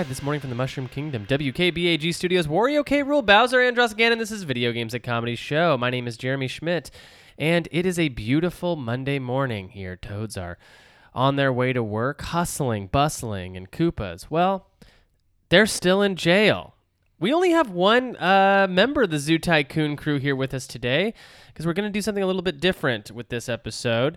Live this morning from the Mushroom Kingdom, WKBAG Studios, Wario K. Rule, Bowser, Andros and this is Video Games at Comedy Show. My name is Jeremy Schmidt, and it is a beautiful Monday morning here. Toads are on their way to work, hustling, bustling, and Koopas, well, they're still in jail. We only have one uh, member of the Zoo Tycoon crew here with us today because we're going to do something a little bit different with this episode.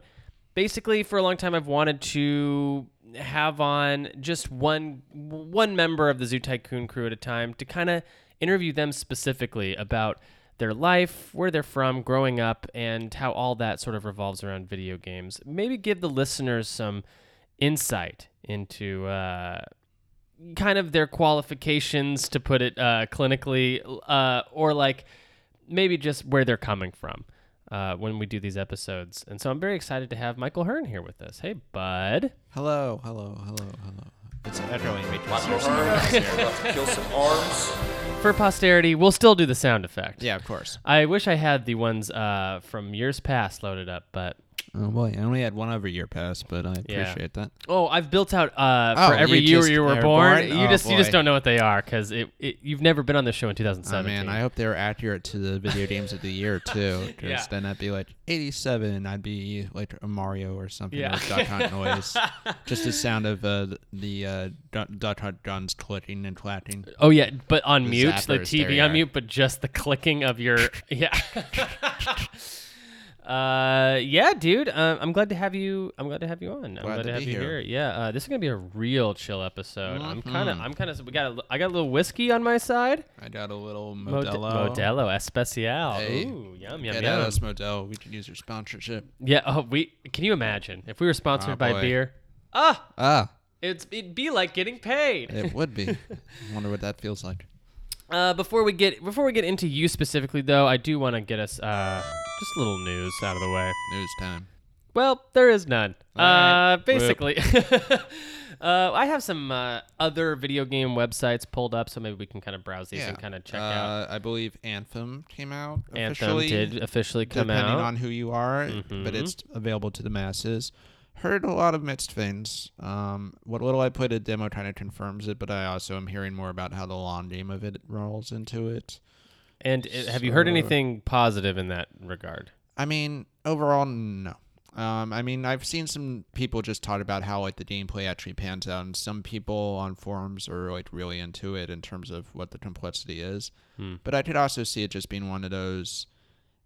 Basically, for a long time, I've wanted to have on just one one member of the Zoo Tycoon crew at a time to kind of interview them specifically about their life, where they're from, growing up, and how all that sort of revolves around video games. Maybe give the listeners some insight into uh, kind of their qualifications, to put it uh, clinically, uh, or like maybe just where they're coming from. Uh, when we do these episodes. And so I'm very excited to have Michael Hearn here with us. Hey, bud. Hello, hello, hello, hello. It's echoing me. Michael Hearn, about to kill some arms. For posterity, we'll still do the sound effect. Yeah, of course. I wish I had the ones uh, from years past loaded up, but Oh boy, I only had one over year pass, but I Yeah. appreciate that. oh, I've built out uh, Oh, for every you year just you were are born. born? You Oh, just you just boy. don't know what they are because it, it you've never been on the show in Oh 2017. man, I hope they were accurate to the video games of the year too. Because Yeah. then I'd be like 87. I'd be like a Mario or something Yeah. with Duck Hunt noise. Just the sound of uh, the uh, Du- Duck Hunt guns clicking and clapping. Oh yeah, but on The mute, the zappers, there TV you on are. mute, but just the clicking of your yeah. Uh, yeah, dude. Uh, I'm glad to have you. I'm glad to have you on. I'm glad, Glad to to have you here. here. Yeah, uh, this is gonna be a real chill episode. I'm kind of. I'm kind of. We got. A, I got a little whiskey on my side. I got a little Mod- Modelo. Modelo Especial. Hey, Ooh, yum yum Get yum. at us, Modelo. We could use your sponsorship. Yeah. Oh, we. Can you imagine if we were sponsored Oh, by boy. beer? Ah, Ah, it's it'd be like getting paid. it would be. I wonder what that feels like. Uh, before we get before we get into you specifically, though, I do want to get us uh, just a little news out of the way. News time. Well, there is none. Right. Uh, basically, uh, I have some uh, other video game websites pulled up, so maybe we can kind of browse these and kind of check uh, out. I believe Anthem came out Anthem officially. did officially come out, depending out. on who you are, Mhm. but it's available to the masses. Heard a lot of mixed things. Um, what little I played, a demo kind of confirms it, but I also am hearing more about how the long game of it rolls into it. And have you heard So- anything positive in that regard? I mean, overall, no. Um, I mean, I've seen some people just talk about how like the gameplay actually pans out, and some people on forums are like really into it in terms of what the complexity is. Hmm. But I could also see it just being one of those,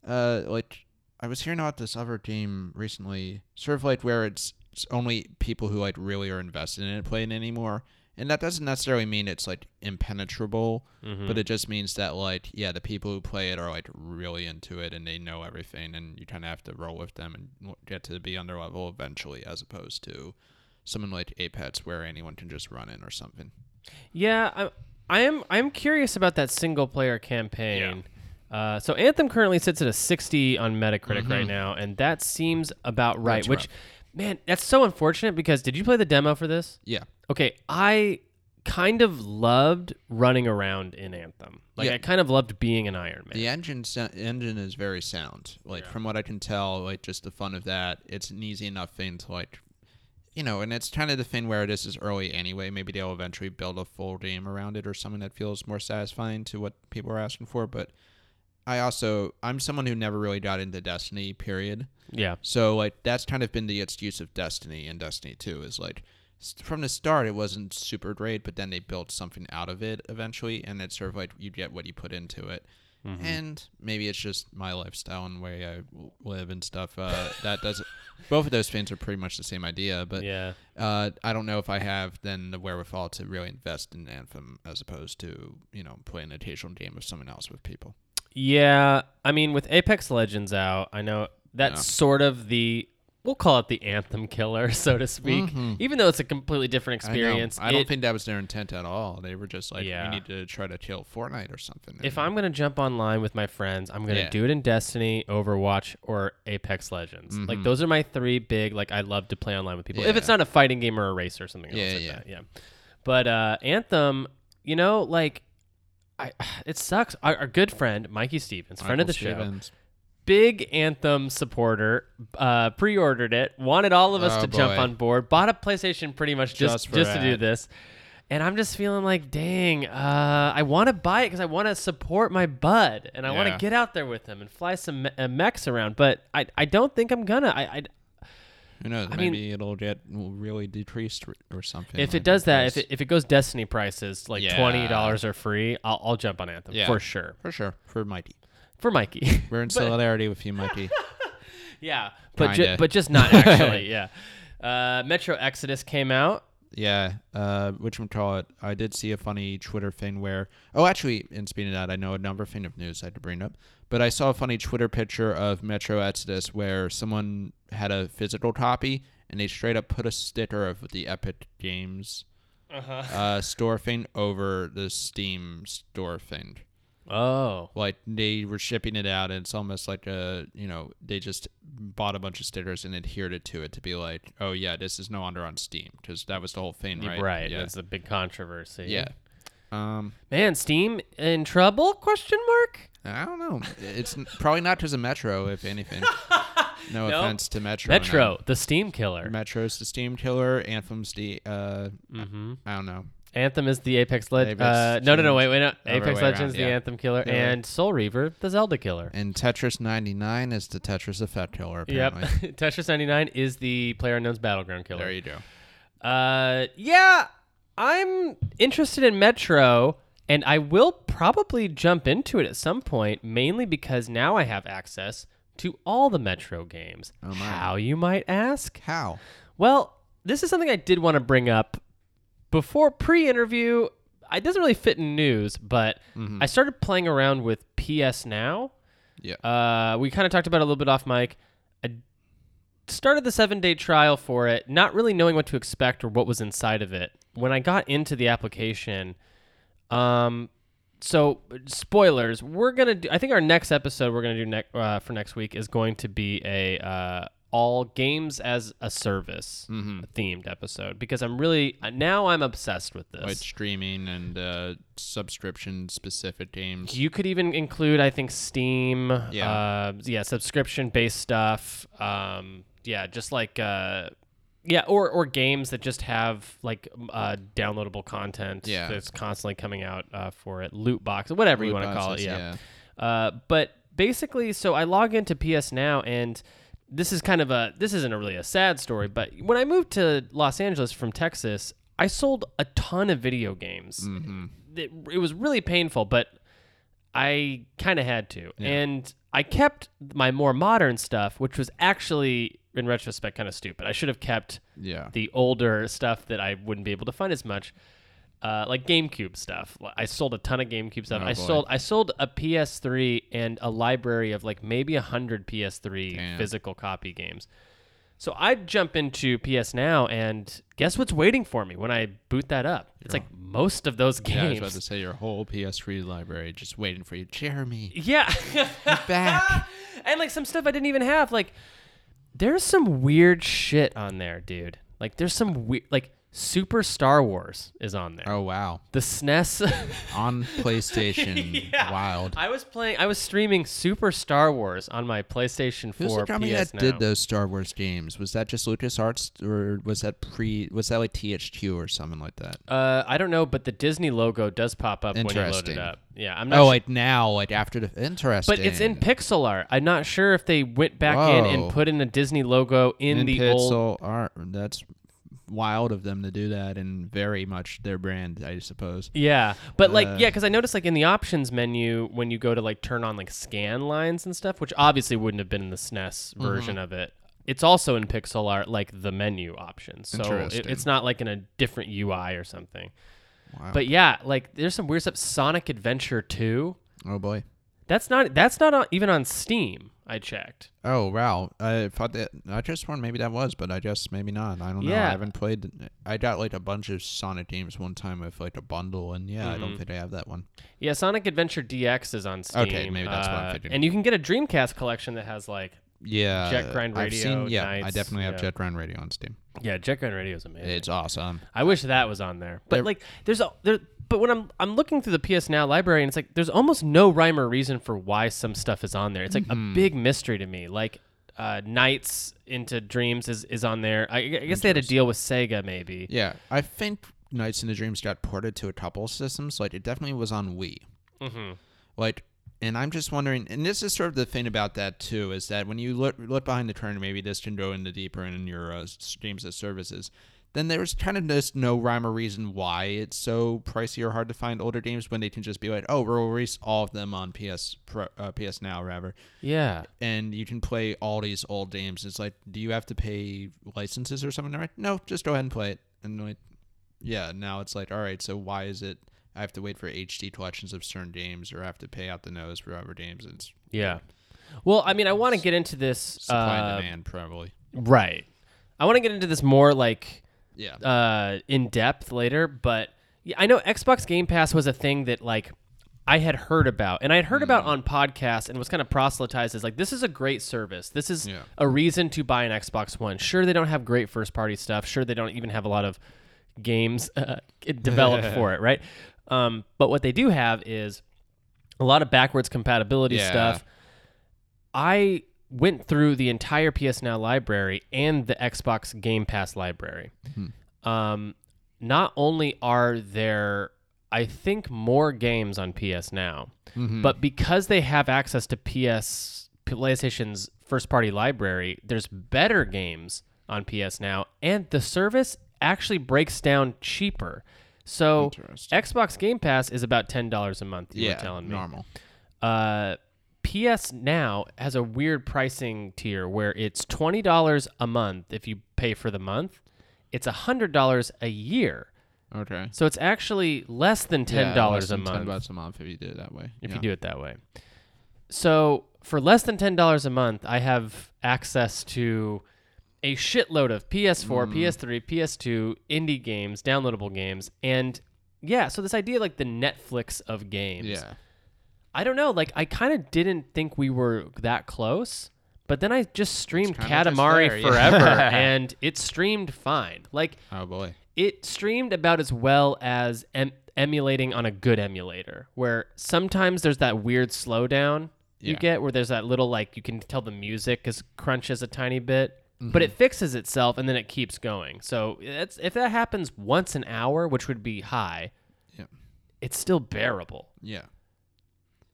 uh, like I was hearing about this other game recently, sort of like where it's, it's only people who like really are invested in it playing anymore, and that doesn't necessarily mean it's like impenetrable, Mhm. but it just means that like yeah, the people who play it are like really into it and they know everything, and you kind of have to roll with them and get to be on their level eventually, as opposed to someone like Apex where anyone can just run in or something. Yeah, I, I am. I'm curious about that single player campaign. yeah. Uh, so Anthem currently sits at a 60 on Metacritic right now, and that seems about right. Mm-hmm. That's which, man, that's so unfortunate because did you play the demo for this? Yeah, Okay, I kind of loved running around in Anthem. Like Yeah. I kind of loved being an Iron Man. The engine engine is very sound. Like from what I can tell, like just the fun of that, it's an easy enough thing to like, you know, and it's kind of the thing where this is early anyway. Maybe they'll eventually build a full game around it or something that feels more satisfying to what people are asking for. But I also I'm someone who never really got into Destiny. Period. Yeah. So like that's kind of been the excuse of Destiny and Destiny 2 is like from the start it wasn't super great, but then they built something out of it eventually, and it's sort of like you get what you put into it. Mm-hmm. And maybe it's just my lifestyle and way i live and stuff. Uh, that does both of those things are pretty much the same idea, but yeah. uh, I don't know if I have then the wherewithal to really invest in Anthem as opposed to you know play an occasional game with someone else with people. Yeah, I mean, with Apex Legends out, I know that's Yeah. sort of the we'll call it the anthem killer, so to speak. Mhm. Even though it's a completely different I experience. I, don't it- think that was their intent at all. They were just like, Yeah. we need to try to kill Fortnite or something. if I'm gonna jump online with my friends, I'm gonna Yeah. do it in Destiny, Overwatch, or Apex Legends. Like Mhm. those are my three big. Like I love to play online with people. If it's not a fighting game or a race or something else Yeah, like yeah. that. Yeah. But uh, Anthem, you know, like. I, it sucks. Our, our good friend Mikey Stevens, friend of the Michael show, Stevens. Big Anthem supporter, uh, pre-ordered it, wanted all of us Oh, to jump on board, bought a PlayStation pretty much just Just just, to do this, and I'm just feeling like, dang, uh, I want to buy it because I want to support my bud, and I want to get out there with him and fly some me- uh, mechs around. But I, I don't think I'm gonna. I, I Who knows? I mean- maybe it'll get really decreased or, or something. if like it does that, if it, if it goes Destiny prices, like Yeah. twenty dollars are free, I'll, I'll jump on Anthem Yeah. for sure for sure for Mikey, for Mikey. we're in solidarity with you, Mikey. yeah, but ju- but just not actually. yeah. Uh, Metro Exodus came out. Yeah, uh, which call it? I did see a funny Twitter thing where, oh, actually, in speaking of that, I know another thing of news I had to bring up, but I saw a funny Twitter picture of Metro Exodus where someone had a physical copy and they straight up put a sticker of the Epic Games Uh-huh. uh, store thing over the Steam store thing. Oh. Like they were shipping it out, and it's almost like a you know they just bought a bunch of stickers and adhered it to it to be like, oh yeah, this is no longer on Steam because that was the whole thing, right? Right. Yeah. That's a big controversy. Yeah. Um, Man, Steam in trouble? Question mark. I don't know. It's probably not because of Metro, if anything. No, No. offense to Metro. Metro, the Steam killer. Metro's the Steam killer. Anthem's the uh, mm-hmm. I don't know. Anthem is the Apex Legends. Apex Uh, no, no, no. Wait, wait. No. Other Apex Legends, around, the. Anthem killer, Yeah, and Soul Reaver, the Zelda killer. And Tetris 99 is the Tetris Effect killer. Apparently. Yep. Tetris 99 is the PlayerUnknown's Battleground killer. there you go. Uh, yeah, I'm interested in Metro, and I will probably jump into it at some point, mainly because now I have access to all the Metro games. Oh, my. How, you might ask? How? Well, this is something I did want to bring up before pre-interview. It doesn't really fit in news, but Mm-hmm. I started playing around with PS Now. Yeah. Uh, we kind of talked about it a little bit off mic. I started the seven day trial for it, not really knowing what to expect or what was inside of it. When I got into the application, um, so spoilers, we're gonna do. I think our next episode we're gonna do next uh, for next week is going to be a uh, all games as a service Mm-hmm. themed episode because I'm really now I'm obsessed with this. Like streaming and uh, subscription specific games. You could even include, I think, Steam. Yeah. Uh, yeah, subscription based stuff. Um, yeah, just like uh, yeah, or or games that just have like uh, downloadable content. Yeah. that's constantly coming out uh, for it. Loot box, whatever you want to call it. boxes, Yeah. Uh, but basically, so I log into PS Now, and this is kind of a this isn't a really a sad story, but when I moved to Los Angeles from Texas, I sold a ton of video games. Mm-hmm. It, it was really painful, but I kind of had to, and I kept my more modern stuff, which was actually in retrospect kind of stupid. I should have kept Yeah. the older stuff that I wouldn't be able to find as much, uh, like GameCube stuff. I sold a ton of GameCube stuff. Oh, I boy. sold I sold a PS3 and a library of like maybe a hundred PS3 Damn. physical copy games. So I'd jump into PS Now, and guess what's waiting for me when I boot that up? It's like most of those Yeah, I was about to say your whole PS3 library just waiting for you. Jeremy, Yeah. back. and like some stuff I didn't even have. Like, there's some weird shit on there, dude. Like, there's some weird, like, Super Star Wars is on there. Oh wow. The SNES. On PlayStation. Yeah. Wild. I was playing, I was streaming Super Star Wars on my PlayStation 4 Who's the company PS that Now. did those Star Wars games? Was that just LucasArts or was that pre was that like THQ or something like that? Uh, I don't know, but the Disney logo does pop up when you load it Interesting. up. Yeah, I'm not. Oh, like now, like after the interesting. but it's in pixel art. I'm not sure if they went back in and put in a Disney logo in, in the pixel old. art. That's wild of them to do that and very much their brand, I suppose. Yeah, but like, Uh, yeah, because I noticed like in the options menu when you go to like turn on like scan lines and stuff, which obviously wouldn't have been in the SNES Mm-hmm. version of it. It's also in pixel art, like the menu options. So it, it's not like in a different UI or something. Wow. But yeah, like there's some weird stuff. Sonic Adventure 2. oh boy. That's not that's not on, even on Steam. I checked. Oh wow! I thought that I just thought maybe that was, but I guess maybe not. I don't know. Yeah. I haven't played. I got like a bunch of Sonic games one time with like a bundle, and yeah, I Mm-hmm. don't think I have that one. Yeah, Sonic Adventure DX is on Steam. Okay, maybe that's what I'm uh, thinking. And you can get a Dreamcast collection that has like Yeah, Jet Grind I've Radio, seen, yeah, I definitely have yeah. Jet Grind Radio on Steam. yeah, Jet Grind Radio is amazing. It's awesome. I wish that was on there. But There- like, there's a there. But when I'm I'm looking through the PS Now library, and it's like there's almost no rhyme or reason for why some stuff is on there. It's like Mm-hmm. a big mystery to me. Like, uh, Nights into Dreams is is on there. I, I guess they had a deal with Sega, maybe. Yeah, I think Nights into Dreams got ported to a couple systems. Like it definitely was on Wii. Mm-hmm. Like, and I'm just wondering, and this is sort of the thing about that too, is that when you look look behind the curtain, maybe this can go into deeper in your uh, streams as services. Then there's kind of just no rhyme or reason why it's so pricey or hard to find older games when they can just be like, oh, we'll release all of them on PS Pro, uh, PS Now, rather, Yeah. and you can play all these old games. It's like, do you have to pay licenses or something? Right? No, just go ahead and play it. And like, yeah, now it's like, all right, so why is it? I have to wait for HD collections of certain games, or I have to pay out the nose for other games. It's Yeah. Well, I mean, I want to get into this. supply uh, and demand, probably. Right. I want to get into this more like Yeah. uh, in depth later, but yeah, I know Xbox Game Pass was a thing that like I had heard about, and I had heard about Mm. on podcasts, and was kind of proselytized as like this is a great service. This is Yeah. a reason to buy an Xbox One. Sure, they don't have great first party stuff. Sure, they don't even have a lot of games uh, developed for it, right? Um, but what they do have is a lot of backwards compatibility Yeah. stuff. I went through the entire PS Now library and the Xbox Game Pass library. Um, not only are there, I think, more games on PS Now, but because they have access to PS PlayStation's first party library, there's better games on PS Now, and the service actually breaks down cheaper. So Xbox Game Pass is about ten dollars a month. You yeah, were telling me. normal. Uh, PS Now has a weird pricing tier where it's twenty dollars a month if you pay for the month. It's hundred dollars a year, Okay. so it's actually less than ten dollars yeah, a month Ten bucks a month if you do it that way. if yeah. you do it that way. So for less than ten dollars a month, I have access to a shitload of PS4, Mm. PS3, PS2 indie games, downloadable games, and yeah. So this idea like the Netflix of games. Yeah. I don't know. Like I kind of didn't think we were that close, but then I just streamed kinda just Katamari there, yeah. forever, and it streamed fine. Like Oh boy. it streamed about as well as em- emulating on a good emulator, where sometimes there's that weird slowdown you Yeah. get, where there's that little like you can tell the music is crunches a tiny bit. Mm-hmm. But it fixes itself and then it keeps going. So if that happens once an hour, which would be high, Yeah. it's still bearable Yeah.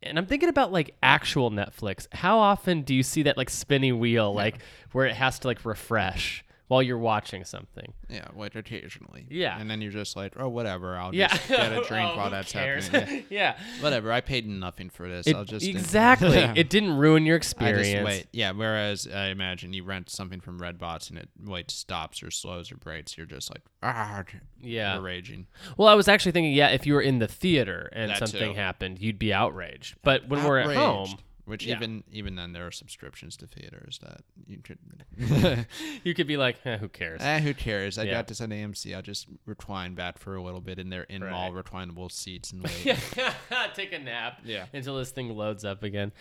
and I'm thinking about like actual Netflix. How often do you see that like spinny wheel, like where it has to like refresh while you're watching something? Yeah, like occasionally. Yeah. And then you're just like, oh, whatever. I'll Yeah, just get a drink Oh, while that's cares? happening. Yeah. yeah, Whatever. I paid nothing for this. It- I'll just exactly. it didn't ruin your I experience. just wait. Yeah. Whereas I imagine you rent something from Redbox and it like stops or slows or breaks, you're just like, ah, Yeah. you're raging. Well, I was actually thinking, yeah, if you were in the theater and That something too. happened, you'd be outraged. But when we're at home, Which Yeah. even even then there are subscriptions to theaters that you could. you could be like, eh, who cares? eh, who cares? I Yeah. got this at AMC. I'll just recline back for a little bit in their in mall reclinable seats and wait. Take a nap Yeah. until this thing loads up again.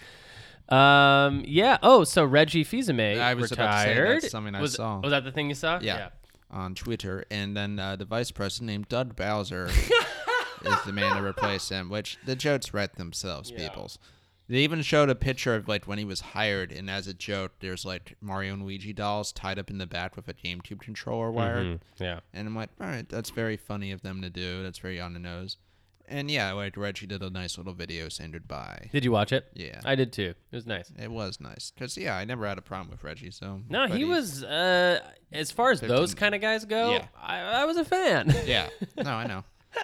Um. Yeah. Oh, so Reggie Fils-Aimé I was about to say, retired. that's something I saw. Was that the thing you saw? Yeah. On Twitter, and then uh, the vice president named Doug Bowser is the man to replace him. Which the jokes write themselves, Yeah. peoples. They even showed a picture of like when he was hired, and as a joke, there's like Mario and Luigi dolls tied up in the back with a GameCube controller wire. Mhm. Yeah. And I'm like, all right, that's very funny of them to do. That's very on the nose. And yeah, like Reggie did a nice little video saying goodbye. Did you watch it? Yeah, I did too. It was nice. it was nice because yeah, I never had a problem with Reggie. So No, he was. Uh, as far as those kind of guys go, Yeah. I, I was a fan. Yeah. No, I know.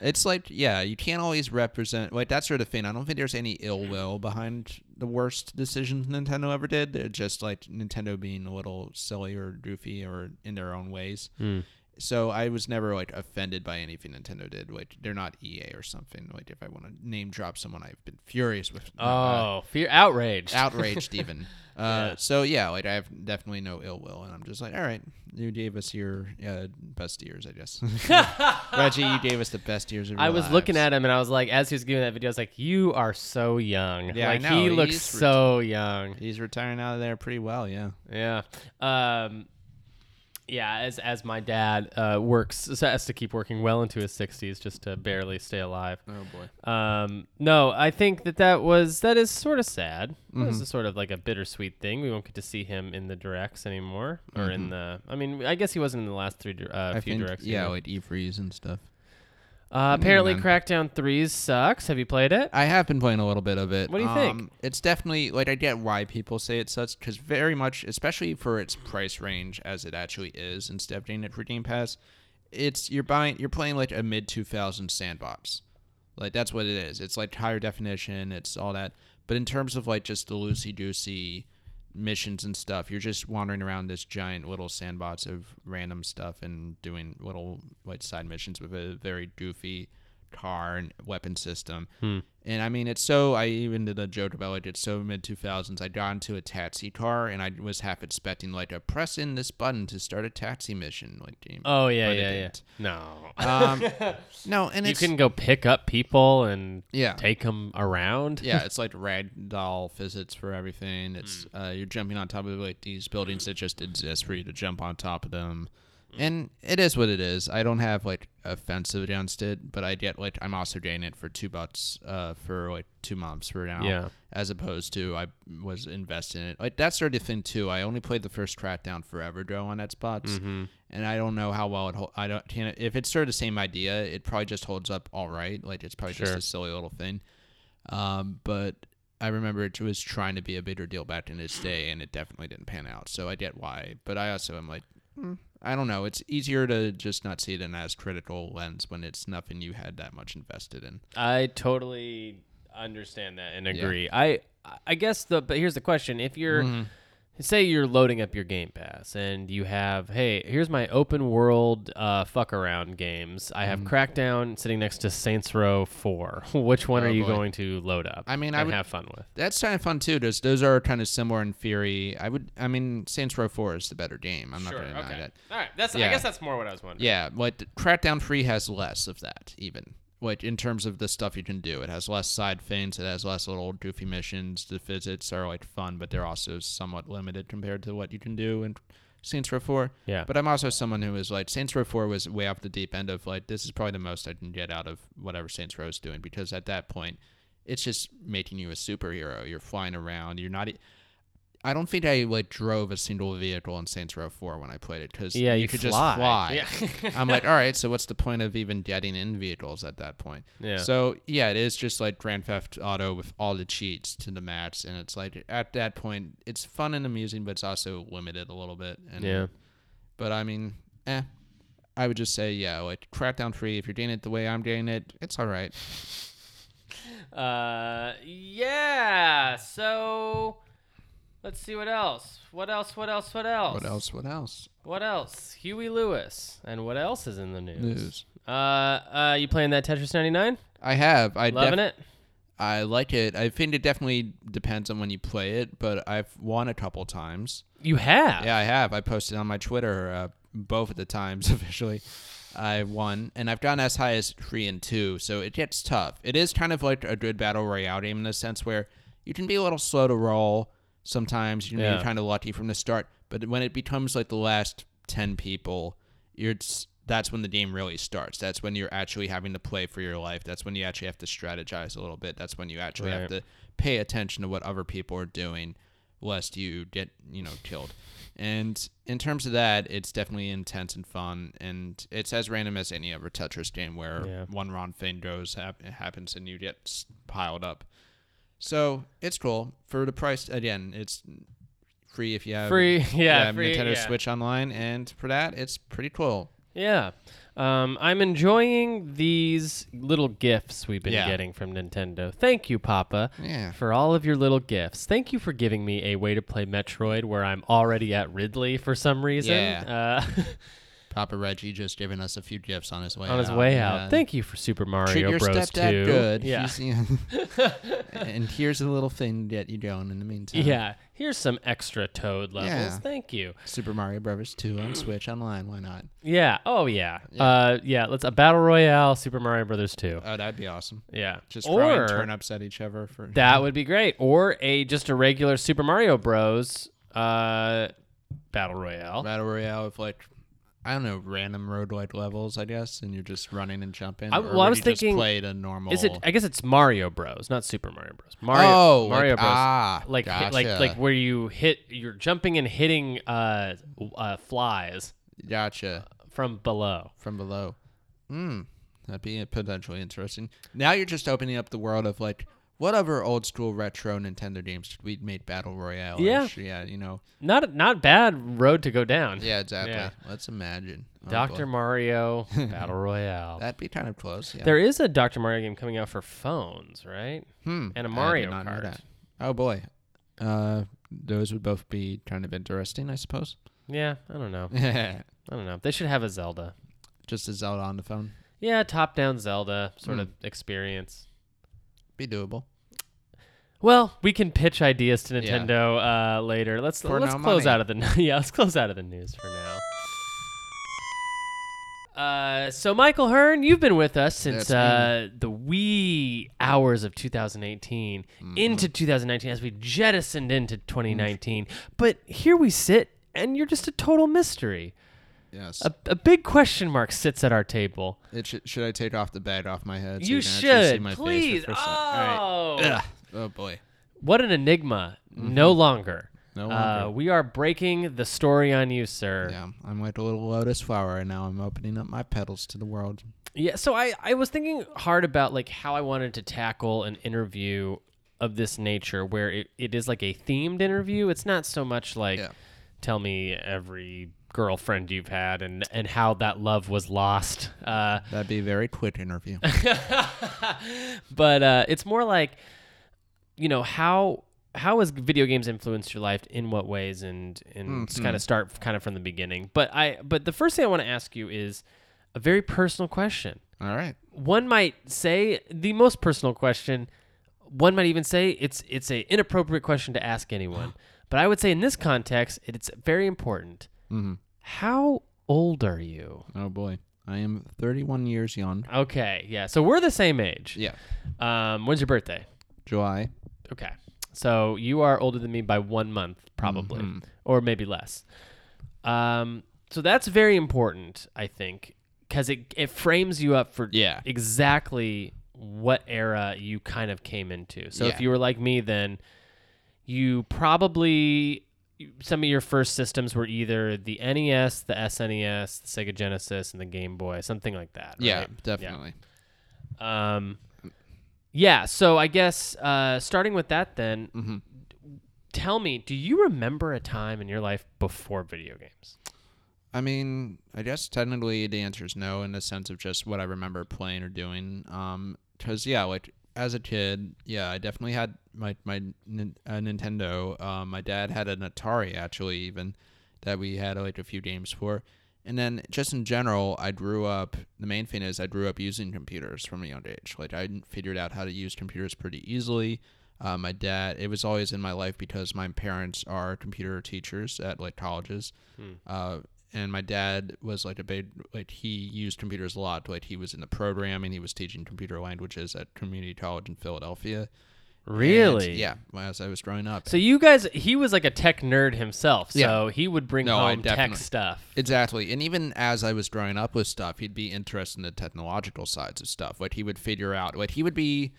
It's like, yeah, you can't always represent like that sort of thing. I don't think there's any ill will behind the worst decisions Nintendo ever did. They're just like Nintendo being a little silly or goofy or in their own ways. Hmm. So I was never like offended by anything Nintendo did. Like they're not EA or something. Like if I want to name drop someone, I've been furious with. uh, Oh, fear, outraged. outraged even. Uh, So yeah, like I have definitely no ill will, and I'm just like, all right, you gave us your uh, best years, I guess. Reggie, you gave us the best years of your I was looking at him and I was like, as he was giving that video, I was like, "You are so young. Yeah, I like know. he looks He's so young. He's retiring out of there pretty well, yeah. Yeah. Um, Yeah, as as my dad uh, works has to keep working well into his 60s just to barely stay alive. Oh boy. Um, no, I think that that was that is sort of sad. Mm-hmm. This is sort of like a bittersweet thing. We won't get to see him in the directs anymore, or in the. I mean, I guess he wasn't in the last three uh, Mm-hmm. I few think, directs. yeah, either. like E3s and stuff. Uh, apparently, man. Crackdown Threes sucks. Have you played it? I have been playing a little bit of it. What do you think? Um, It's definitely like I get why people say it sucks because very much, especially for its price range as it actually is, instead of getting it for Game Pass, it's you're buying you're playing like a mid two thousand sandbox. Like that's what it is. It's like higher definition. It's all that. But in terms of like just the loosey goosey missions and stuff, you're just wandering around this giant little sandbox of random stuff and doing little like side missions with a very goofy car and weapon system. And I mean, it's so. I even did a joke about it. It's so mid two thousands. I got into a taxi car and I was half expecting like a press in this button to start a taxi mission like game. Oh yeah, yeah, yeah. No, Um, no, and you can go pick up people and yeah. take them around. yeah, it's like ragdoll physics for everything. It's Hmm. uh, you're jumping on top of like these buildings that just exist for you to jump on top of them, Hmm. And it is what it is. I don't have like offensive against it, but I get like I'm also getting it for two bucks uh, for like two months for now. Yeah. As opposed to I was invested in it. Like that's sort of thing too. I only played the first Crackdown forever ago on Xbox, Mm-hmm. and I don't know how well it. Hol- I don't. Can if it's sort of the same idea, it probably just holds up all right. Like it's probably Sure. just a silly little thing. Um, but I remember it was trying to be a bigger deal back in its day, and it definitely didn't pan out. So I get why, but I also am like, mm, I don't know. It's easier to just not see it in as critical lens when it's nothing you had that much invested in. I totally understand that and Yeah. agree. I I guess the but here's the question: If you're Mm-hmm. Say you're loading up your Game Pass and you have, hey, here's my open world uh, fuck around games. I have Crackdown sitting next to Saints Row Four. Which one Oh, are you boy. going to load up? I mean, I would- have fun with. That's kind of fun too. Those those are kind of similar in theory. I would. I mean, Saints Row Four is the better game. I'm not going to deny that. All right. That's. yeah. I guess that's more what I was wondering. Yeah, the Crackdown Three has less of that, even. Like in terms of the stuff you can do, it has less side things. It has less little goofy missions. The physics are like fun, but they're also somewhat limited compared to what you can do in Saints Row Four. Yeah. But I'm also someone who is like Saints Row Four was way off the deep end of like this is probably the most I can get out of whatever Saints Row is doing because at that point, it's just making you a superhero. You're flying around. You're not. I don't think I like drove a single vehicle in Saints Row 4 when I played it because Yeah, you, you could fly. just fly. Yeah. I'm like, all right, so what's the point of even getting in vehicles at that point? Yeah. So yeah, it is just like Grand Theft Auto with all the cheats to the max, and it's like at that point, it's fun and amusing, but it's also limited a little bit. And, Yeah. But I mean, eh. I would just say, yeah, like Crackdown Three. If you're doing it the way I'm doing it, it's all right. Uh, yeah. So, let's see what else. What else? What else? What else? What else? What else? What else? Huey Lewis. And what else is in the news? News. Uh, uh, you playing that Tetris 99? I have. I Loving def- it? I like it. I think it definitely depends on when you play it, but I've won a couple times. You have? Yeah, I have. I posted on my Twitter uh, both at the times officially. I won, and I've gone as high as three and two, so it gets tough. It is kind of like a good battle royale game in the sense where you can be a little slow to roll sometimes. You can Yeah. be kind of lucky from the start, but when it becomes like the last ten people, you're it's, that's when the game really starts. That's when you're actually having to play for your life. That's when you actually have to strategize a little bit. That's when you actually have to pay attention to what other people are doing, lest you get you know killed. And in terms of that, it's definitely intense and fun, and it's as random as any other Tetris game where Yeah. one wrong thing goes hap- happens and you get piled up. So it's cool for the price. Again, it's free if you have Free, yeah, you free, Nintendo yeah. Switch online, and for that, it's pretty cool. Yeah. Um, I'm enjoying these little gifts we've been Yeah. getting from Nintendo. Thank you, Papa, Yeah. for all of your little gifts. Thank you for giving me a way to play Metroid where I'm already at Ridley for some reason. Yeah. Uh, Papa Reggie just giving us a few gifts on his way out. on his out. way Yeah. out. Thank you for Super Mario Treat your Bros. stepdad 2. good. Yeah. And here's a little thing to get you going in the meantime. Yeah. Here's some extra Toad levels. Yeah. Thank you. Super Mario Brothers 2 on Switch online. Why not? Yeah. Oh yeah. Uh yeah, let's a battle royale Super Mario Brothers 2. Oh, that'd be awesome. Yeah. Just or throwing turnips at each other for that would be great. Or a just a regular Super Mario Bros uh battle royale. battle royale with like I don't know random road like levels, I guess, and you're just running and jumping. I- well, I was you just thinking, played a normal. Is it? I guess it's Mario Bros, not Super Mario Bros. Mario. oh, Mario like, Bros. Ah, like hit- like like where you hit, you're jumping and hitting uh, uh flies gotcha from below. from below. Hmm, that'd be potentially interesting. Now you're just opening up the world of like whatever old school retro Nintendo games we made battle royale. Yeah. yeah, you know, Not not bad road to go down. yeah, exactly. Yeah. Let's imagine Oh, Doctor. Mario Battle Royale. That'd be kind of close. Yeah. There is a Doctor Mario game coming out for phones, right? Hmm. and a Mario Kart. that. Oh boy, uh, those would both be kind of interesting, I suppose. Yeah, I don't know. I don't know. They should have a Zelda. just a Zelda on the phone, Yeah, top-down Zelda sort Hmm. of experience. Be doable. Well, we can pitch ideas to. Nintendo uh, later. Let's For let's no close money. out of the yeah. Let's close out of the news for now. Uh, so Michael Hearn, you've been with us since That's uh, the wee hours of 2018 Mm-hmm. into 2019 as we jettisoned into 2019. But here we sit, and you're just a total mystery. Yes. A, a big question mark sits at our table. it should, should I take off the bag off my head? so you can actually see should, my face for please. the first time? All right. Oh, Ugh. Oh boy. what an enigma! No longer. No Uh, longer. we are breaking the story on you, sir. Yeah, I'm like a little lotus flower, and now I'm opening up my petals to the world. Yeah, so I, I was thinking hard about like how I wanted to tackle an interview of this nature where it, it is like a themed interview. It's not so much like Yeah. tell me every girlfriend you've had and, and how that love was lost. Uh, That'd be a very quick interview. but uh, it's more like you know how how has video games influenced your life in what ways and and just kind of start kind of from the beginning but i but the first thing i want to ask you is a very personal question All right. one might say the most personal question one might even say it's it's a inappropriate question to ask anyone but i would say in this context it's very important Mm-hmm. how old are you Oh boy, I am 31 years young. okay yeah so we're the same age Yeah. um when's your birthday July. Okay. So you are older than me by one month, probably, Mhm. or maybe less. Um, so that's very important, I think, because it, it frames you up for Yeah. exactly what era you kind of came into. So if you were like me, then you probably some of your first systems were either the NES, the SNES, the Sega Genesis, and the Game Boy, something like that. Yeah, right? definitely. Um, yeah. So I guess uh, starting with that, then, Mm-hmm. tell me, do you remember a time in your life before video games? I mean, I guess technically the answer is no in the sense of just what I remember playing or doing. Um, cause yeah, like as a kid, yeah, I definitely had my my uh, Nintendo. Um, my dad had an Atari actually, even that we had like a few games for. And then just in general, I grew up. The main thing is I grew up using computers from a young age. Like I figured out how to use computers pretty easily. Uh, my dad, it was always in my life because my parents are computer teachers at like colleges. Uh, and my dad was like a big like he used computers a lot. Like he was in the programming, he was teaching computer languages at community college in Philadelphia. Really? And, yeah, as I was growing up. So you guys, he was like a tech nerd himself. So Yeah. he would bring No, home tech stuff. Exactly. And even as I was growing up with stuff, he'd be interested in the technological sides of stuff. Like he would figure out like he would be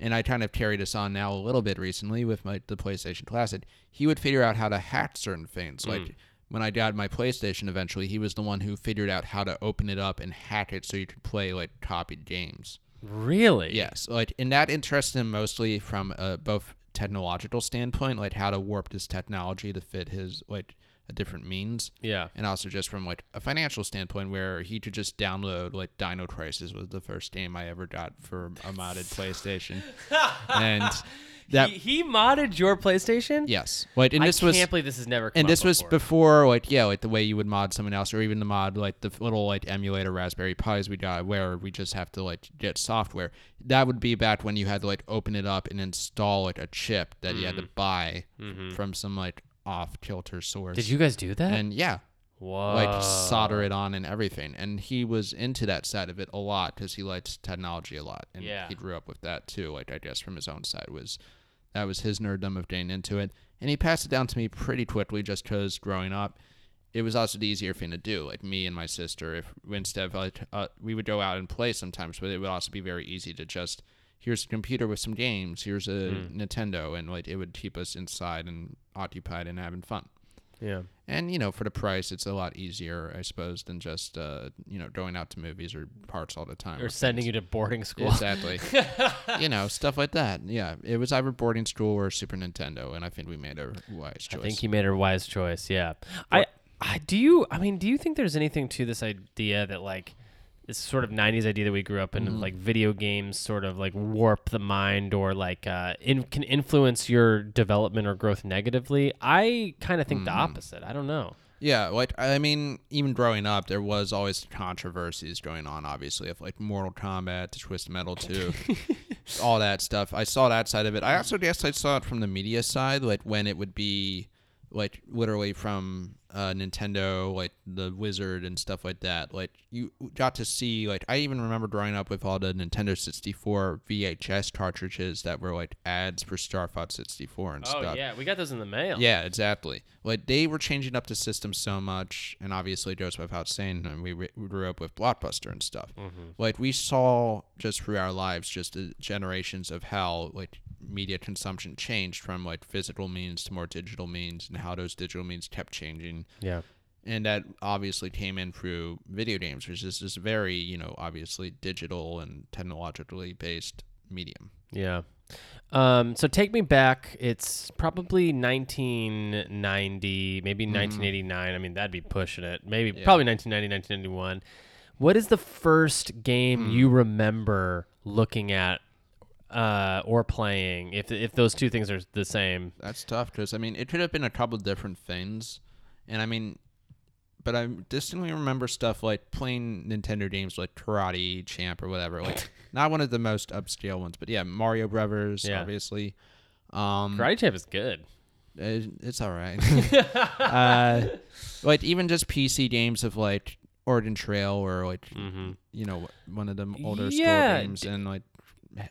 and I kind of carried this on now a little bit recently with my the PlayStation Classic. He would figure out how to hack certain things. Like mm. When I got my PlayStation eventually, he was the one who figured out how to open it up and hack it so you could play like copied games. Really? Yes, like and that interests him mostly from uh, both technological standpoint, like how to warp this technology to fit his like a different means, Yeah. and also just from like a financial standpoint, where he could just download like Dino Crisis was the first game I ever got for a modded PlayStation, and that he, he modded your PlayStation? yes, like and I this can't was believe this has never come and this was before. before like yeah like the way you would mod someone else or even the mod like the little like emulator raspberry pis we got where we just have to like get software that would be back when you had to like open it up and install like a chip that you had Mm-hmm. to buy from some like off kilter source Did you guys do that? and yeah Whoa. like solder it on and everything and he was into that side of it a lot because he liked technology a lot and Yeah. he grew up with that too like i guess from his own side was that was his nerddom of getting into it and he passed it down to me pretty quickly just because growing up it was also the easier thing to do. Like me and my sister, if instead of like uh, we would go out and play sometimes, but it would also be very easy to just here's a computer with some games, here's a Nintendo, and like it would keep us inside and occupied and having fun. Yeah. And you know, for the price, it's a lot easier, I suppose, than just uh, you know going out to movies or parts all the time. Or sending you to boarding school. Exactly. you know, stuff like that. Yeah, it was either boarding school or Super Nintendo, and I think we made a wise choice. I think he made a wise choice. Yeah. I, I do you. I mean, do you think there's anything to this idea that like this sort of '90s idea that we grew up in, Mm-hmm. like video games, sort of like warp the mind or like uh, in, can influence your development or growth negatively? I kind of think Mm. the opposite. I don't know. Yeah, like I mean, even growing up, there was always controversies going on. Obviously, of like Mortal Kombat to Twisted Metal to all that stuff. I saw that side of it. I also guess I saw it from the media side, like when it would be like literally from uh, Nintendo, like the Wizard and stuff like that. Like you got to see, like I even remember growing up with all the Nintendo 64 VHS cartridges that were like ads for Star Fox 64 and Oh stuff. Oh yeah, we got those in the mail. Yeah, exactly. Like they were changing up the system so much, and obviously goes without saying, and we, we grew up with Blockbuster and stuff. Like we saw just through our lives, just the generations of how like media consumption changed from like physical means to more digital means, and how those digital means kept changing. Yeah. And that obviously came in through video games, which is this very, you know, obviously digital and technologically based medium. Yeah. Um, so take me back. It's probably 1990, maybe 1989. I mean, that'd be pushing it. Maybe Yeah. probably 1990, 1991. What is the first game you remember looking at uh, or playing? If if those two things are the same. That's tough because I mean it could have been a couple different things, and I mean, but I distinctly remember stuff like playing Nintendo games like Karate Champ or whatever. Like not one of the most upscale ones, but yeah, Mario Brothers, Yeah. obviously. Um, Karate Champ is good. it- it's all right. uh, like even just PC games of like Oregon Trail or like Mm-hmm. you know one of the older Yeah, school games and like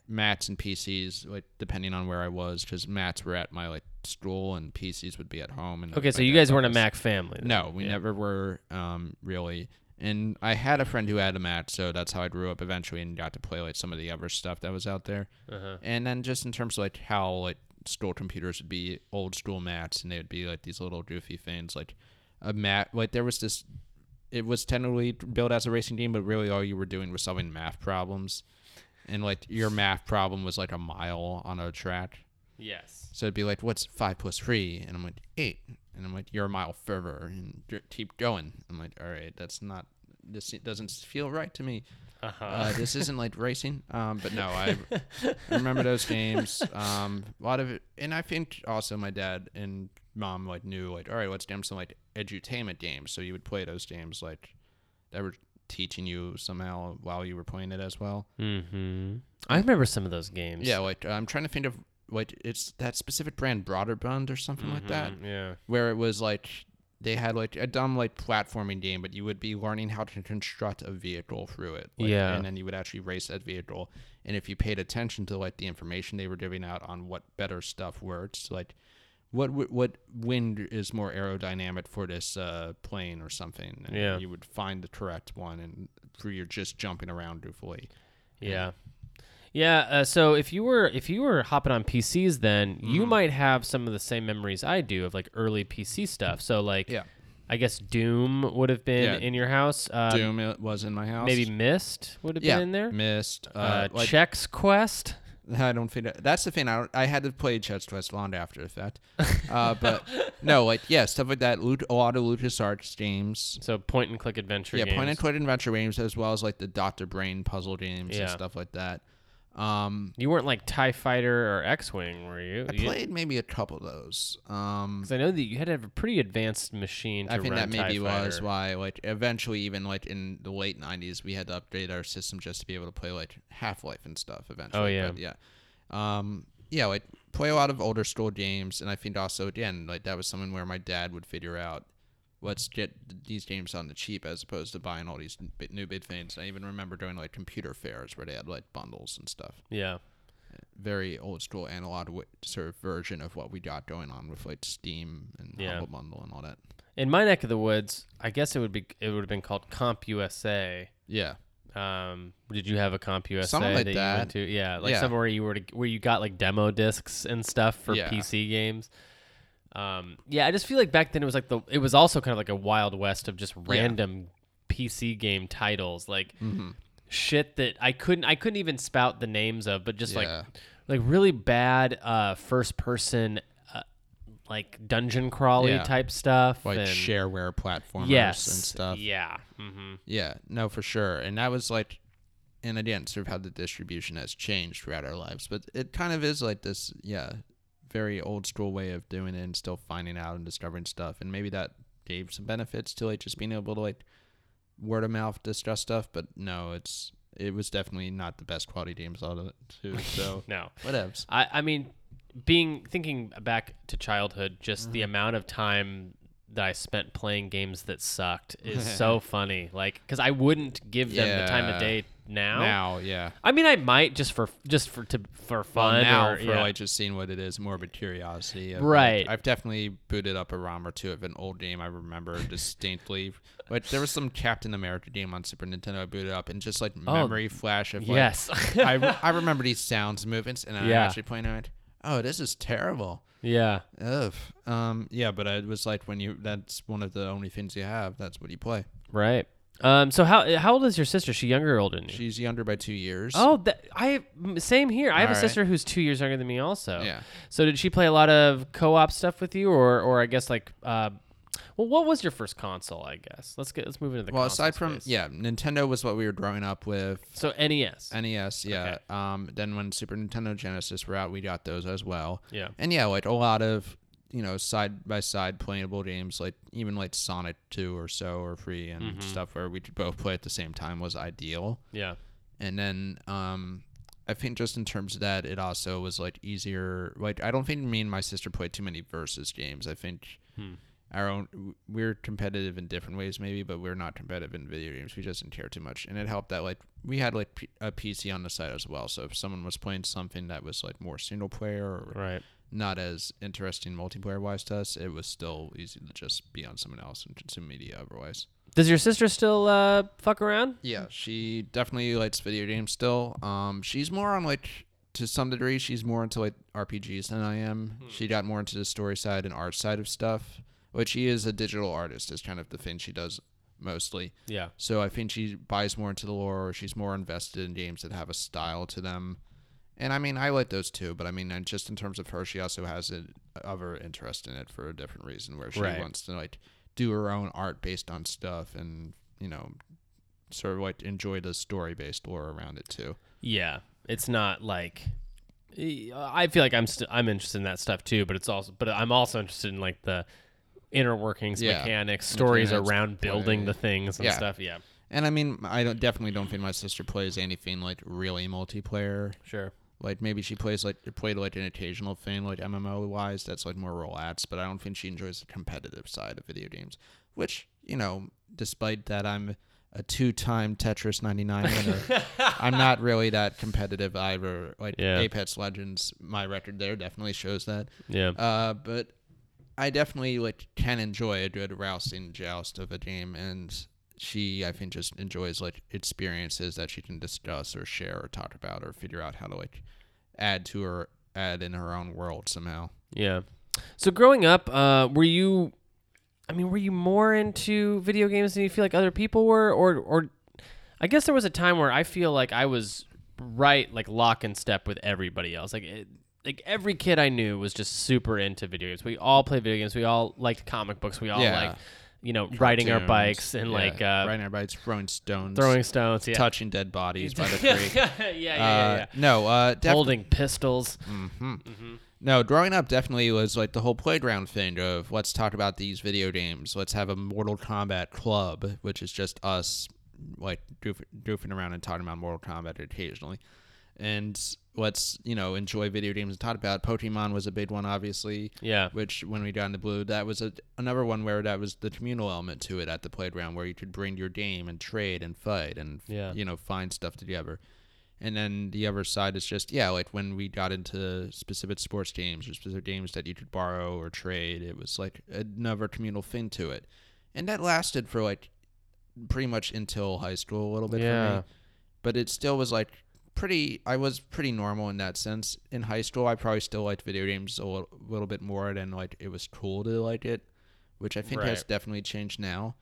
Macs and PCs like depending on where I was because Macs were at my like school and PCs would be at home and Okay, so you guys weren't a Mac family. then. no we Yeah. never were um really and I had a friend who had a Mac, so that's how I grew up eventually and got to play like some of the other stuff that was out there Uh-huh. and then just in terms of like how like school computers would be old school Macs and they would be like these little goofy things like a Mac like there was this it was technically built as a racing game but really all you were doing was solving math problems and like your math problem was like a mile on a track Yes. so it'd be like what's five plus three and i'm like eight and i'm like you're a mile further and keep going i'm like all right that's not this doesn't feel right to me Uh-huh. uh, this isn't like racing, um, but no, I, remember those games. Um, a lot of it, and I think also my dad and mom like knew like, all right, let's get some like edutainment games. So you would play those games like that were teaching you somehow while you were playing it as well. mm-hmm. I remember some of those games. Yeah, like I'm trying to think of like it's that specific brand Broderbund or something like that, Mhm, Yeah. where it was like they had like a dumb like platforming game, but you would be learning how to construct a vehicle through it. Like, Yeah. And then you would actually race that vehicle. And if you paid attention to like the information they were giving out on what better stuff works, like what what wind is more aerodynamic for this uh, plane or something, and Yeah. you would find the correct one, and for you're just jumping around goofily. Yeah. Yeah, uh, so if you were if you were hopping on PCs then you Mm-hmm. might have some of the same memories I do of like early PC stuff. So like Yeah. I guess Doom would have been Yeah. in your house. Uh, Doom was in my house. maybe Myst would have yeah, been in there. Myst. Uh, Uh, like, Chex Quest. I don't think that's the thing. I I had to play Chex Quest long after the fact, uh, but no, like yeah, stuff like that. A lot of LucasArts games. So point and click adventure yeah, games. point and click adventure games as well as like the Doctor Brain puzzle games Yeah. and stuff like that. Um, You weren't like Tie Fighter or X Wing, were you? I played maybe a couple of those. Um, Because I know that you had to have a pretty advanced machine to run. I think that maybe TIE was Fighter. why, like, eventually, even like in the late '90s, we had to upgrade our system just to be able to play like Half Life and stuff. Eventually, Oh, yeah. but, yeah, um, yeah, like play a lot of older school games, and I think also again, like that was something where my dad would figure out, let's get these games on the cheap as opposed to buying all these new big things. I even remember doing like computer fairs where they had like bundles and stuff. Yeah. Very old school analog sort of version of what we got going on with like Steam and Yeah. Humble Bundle and all that. In my neck of the woods, I guess it would be it would have been called Comp USA. Yeah. Um, did you have a Comp USA Something like that, you went to? Yeah, like Yeah. somewhere where you were to, where you got like demo discs and stuff for Yeah. PC games. Um, yeah, I just feel like back then it was like the it was also kind of like a wild west of just random PC game titles, like Mm-hmm. shit that I couldn't I couldn't even spout the names of, but just Yeah. like like really bad uh, first person uh, like dungeon crawly Yeah. type stuff, Like and shareware platformers yes and stuff. Yeah, hmm Yeah, no, for sure. And that was like, and again, sort of how the distribution has changed throughout our lives. But it kind of is like this, yeah, very old school way of doing it and still finding out and discovering stuff. And maybe that gave some benefits to like just being able to like word of mouth discuss stuff. But no, it's it was definitely not the best quality games out of it too. So no. whatevs. I, I mean, being thinking back to childhood, just Mm-hmm. the amount of time that I spent playing games that sucked is so funny. Like, because I wouldn't give them the time of day now. Now, yeah. I mean, I might just for just for to for fun. Well, now or, for yeah. like just seeing what it is, more of a curiosity. Of, Right. Like, I've definitely booted up a ROM or two of an old game I remember distinctly. But there was some Captain America game on Super Nintendo I booted up, and just like memory flash of like, Oh, yes. I, I remember these sounds, movements, and I Yeah. actually pointed out, oh, this is terrible. yeah. Ugh. Um. Yeah, but it was like when you that's one of the only things you have. That's what you play. Right. Um. So how how old is your sister? She younger or older than you? She's younger by two years. Oh, that, I same here. I have a Alright. sister who's two years younger than me, also. Yeah. So did she play a lot of co-op stuff with you, or or I guess like, uh, well, what was your first console? I guess let's get let's move into the console. Well, aside from space. yeah, Nintendo was what we were growing up with. So NES. NES, yeah. Okay. Um, then when Super Nintendo Genesis were out, we got those as well. Yeah. And yeah, like a lot of you know side by side playable games, like even like Sonic Two or so or Free and Mm-hmm. stuff where we could both play at the same time was ideal. Yeah. And then um, I think just in terms of that, it also was like easier. Like I don't think me and my sister played too many versus games. I think. Hmm. Our own, we're competitive in different ways, maybe, but we're not competitive in video games. We just didn't care too much, and it helped that like we had like P- a PC on the side as well. So if someone was playing something that was like more single player or Right. Not as interesting multiplayer wise to us, it was still easy to just be on someone else and consume media otherwise. Does your sister still uh, fuck around? Yeah, she definitely likes video games still. Um, she's more on like to some degree, she's more into like RPGs than I am. She got more into the story side and art side of stuff, which she is a digital artist. Is kind of the thing she does mostly. Yeah. So I think she buys more into the lore. Or she's more invested in games that have a style to them. And I mean, I like those too, but I mean, and just in terms of her, she also has an other interest in it for a different reason, where she Right. wants to like do her own art based on stuff, and you know, sort of like enjoy the story based lore around it too. Yeah. It's not like. I feel like I'm st- I'm interested in that stuff too, but it's also but I'm also interested in like the inner workings, Yeah. mechanics, stories Mechanics, around building the things and Yeah. stuff. Yeah. And I mean, I don't definitely don't think my sister plays anything like really multiplayer. Sure. Like maybe she plays like played like an occasional thing like MMO wise that's like more rollats, but I don't think she enjoys the competitive side of video games. Which you know, despite that, I'm a two-time Tetris 99 winner. I'm not really that competitive either. Like Yeah. Apex Legends, my record there definitely shows that. Yeah. Uh, but I definitely like can enjoy a good rousing joust of a game, and she I think just enjoys like experiences that she can discuss or share or talk about or figure out how to like add to her add in her own world somehow. Yeah. So growing up, uh, were you? I mean, were you more into video games than you feel like other people were, or or? I guess there was a time where I feel like I was right, like lock and step with everybody else. Like, it, like every kid I knew was just super into video games. We all played video games. We all liked comic books. We all Yeah. like, you know, riding our bikes and yeah, like uh, riding our bikes, throwing stones, throwing stones. Yeah. touching dead bodies by the creek. yeah, yeah, yeah, Uh. No, uh, definitely. Holding pistols. Mm hmm. Mm hmm. No, growing up definitely was like the whole playground thing of let's talk about these video games. Let's have a Mortal Kombat club, which is just us like goof- goofing around and talking about Mortal Kombat occasionally. And let's, you know, enjoy video games and talk about Pokemon was a big one, obviously. Yeah. Which when we got into Blue, that was a, another one where that was the communal element to it at the playground where you could bring your game and trade and fight and, Yeah. you know, find stuff together. And then the other side is just yeah, like when we got into specific sports games or specific games that you could borrow or trade, it was like another communal thing to it, and that lasted for like pretty much until high school a little bit for Yeah. me. But it still was like pretty. I was pretty normal in that sense. In high school, I probably still liked video games a little, little bit more than like it was cool to like it, which I think has definitely changed now.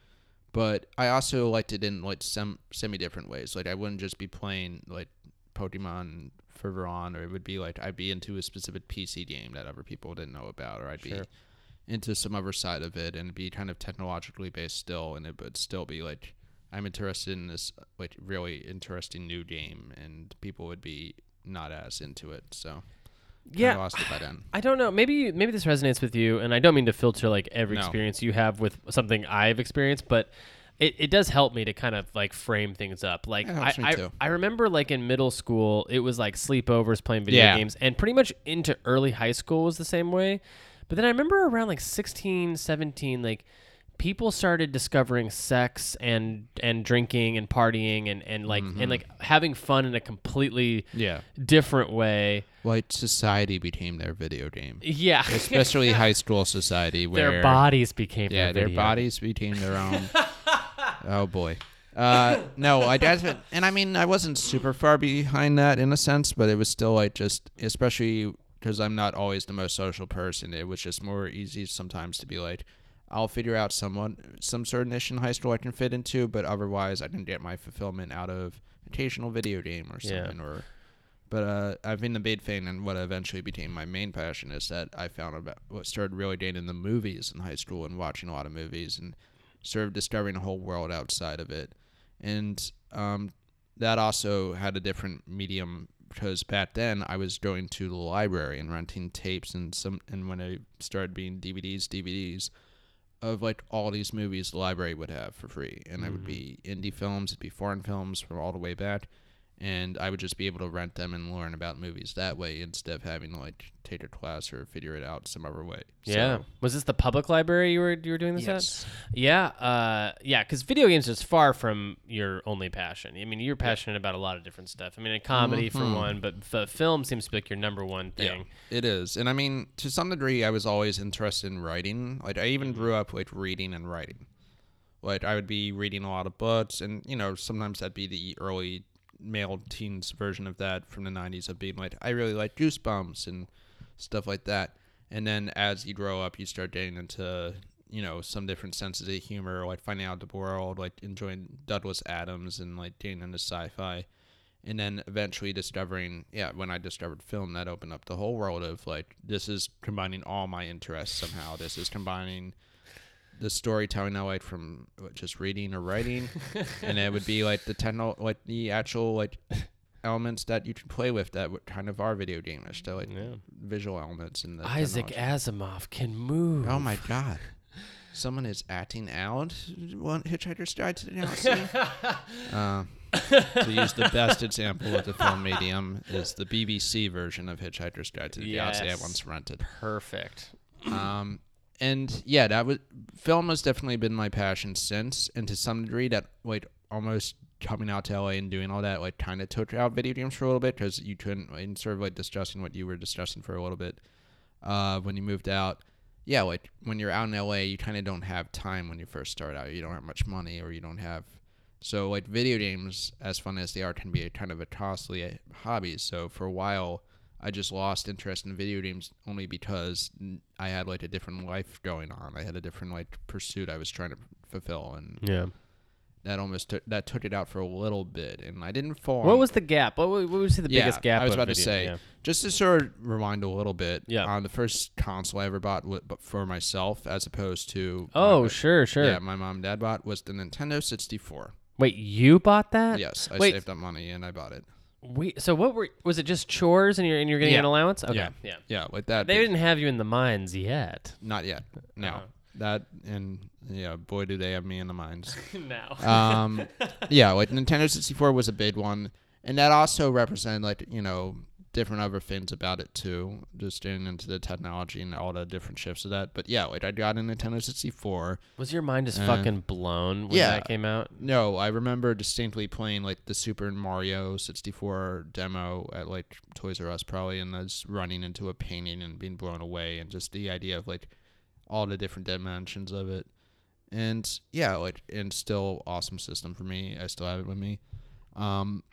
But I also liked it in like some semi different ways. Like I wouldn't just be playing like Pokemon further on, or it would be like I'd be into a specific PC game that other people didn't know about, or I'd Sure. be into some other side of it and be kind of technologically based still, and it would still be like I'm interested in this like really interesting new game, and people would be not as into it. So Yeah. lost it by then. I don't know. Maybe maybe this resonates with you, and I don't mean to filter like every No. experience you have with something I've experienced, but it, it does help me to kind of like frame things up. Like I, I. I remember like in middle school, it was like sleepovers playing video Yeah. games, and pretty much into early high school was the same way. But then I remember around like 16, 17, like people started discovering sex and and drinking and partying and and like Mm-hmm. and like having fun in a completely Yeah, different way. like society became their video game, Yeah. especially high school society where their bodies became Yeah, their, their bodies became their own. oh boy. Uh, no, I definitely, and I mean, I wasn't super far behind that in a sense, but it was still like just, especially because I'm not always the most social person. It was just more easy sometimes to be like, I'll figure out someone, some sort of niche in high school I can fit into, but otherwise I can get my fulfillment out of occasional video game or Yeah. something or. But uh, I've been the big fan, and what eventually became my main passion is that I found about what started really getting the movies in high school and watching a lot of movies and sort of discovering a whole world outside of it. And um, that also had a different medium because back then I was going to the library and renting tapes and some and when I started being DVDs, DVDs of like all these movies the library would have for free, and it would mm-hmm. be indie films, it'd be foreign films from all the way back, and I would just be able to rent them and learn about movies that way instead of having to like take a class or figure it out some other way. Yeah. So, Was this the public library you were you were doing this yes. at? Yeah. Uh, yeah. Because video games is far from your only passion. I mean, you're passionate about a lot of different stuff. I mean, a comedy for Mhm. one, but the film seems to be like your number one thing. Yeah, it is. And I mean, to some degree, I was always interested in writing. Like, I even grew up like reading and writing. Like, I would be reading a lot of books, and you know, sometimes that'd be the early male teens version of that from the '90s of being like, I really like Goosebumps and stuff like that. And then as you grow up, you start getting into you know some different senses of humor, like finding out the world, like enjoying Douglas Adams and like getting into sci-fi and then eventually discovering yeah when i discovered film that opened up the whole world of like this is combining all my interests somehow this is combining the storytelling i like from just reading or writing and it would be like the techno like the actual like elements that you can play with that would kind of are video gameish the like Yeah. visual elements and the Isaac technology. Asimov can move. oh my god someone is acting out one hitchhiker's guide to the galaxy uh, to use the best example of the film medium is the BBC version of Hitchhiker's Guide to the Galaxy I Yes. once rented. Perfect. Um, and yeah, that was film has definitely been my passion since, and to some degree, that like almost coming out to LA and doing all that like kind of took out video games for a little bit because you couldn't and sort of like discussing what you were discussing for a little bit uh, when you moved out. Yeah, like when you're out in LA, you kind of don't have time when you first start out. You don't have much money, or you don't have so like video games, as fun as they are, can be a kind of a costly uh, hobby. So for a while, I just lost interest in video games only because I had like a different life going on. I had a different like pursuit I was trying to fulfill, and Yeah. that almost took that took it out for a little bit. And I didn't fall. What was the gap? What, what say the yeah, biggest gap? I was about to say, yeah. just to sort of rewind a little bit. Yeah. On the first console I ever bought, for myself, as opposed to Oh, my, sure, sure. yeah, my mom and dad bought was the Nintendo 64. Wait, you bought that? Yes, I Wait. saved up money and I bought it. We, so what were was it just chores and you're and you're getting Yeah. an allowance? Okay. Yeah. yeah. Yeah, like that. They didn't have you in the mines yet. Not yet. No. Uh-huh. That and yeah, boy, do they have me in the minds. now. Um, yeah, like Nintendo 64 was a big one, and that also represented like you know different other things about it too. Just getting into the technology and all the different shifts of that. But yeah, like I got a Nintendo 64. Was your mind just fucking blown when yeah. that came out? No, I remember distinctly playing like the Super Mario 64 demo at like Toys R Us probably, and just running into a painting and being blown away, and just the idea of like all the different dimensions of it. And yeah, like and still awesome system for me. I still have it with me. Um,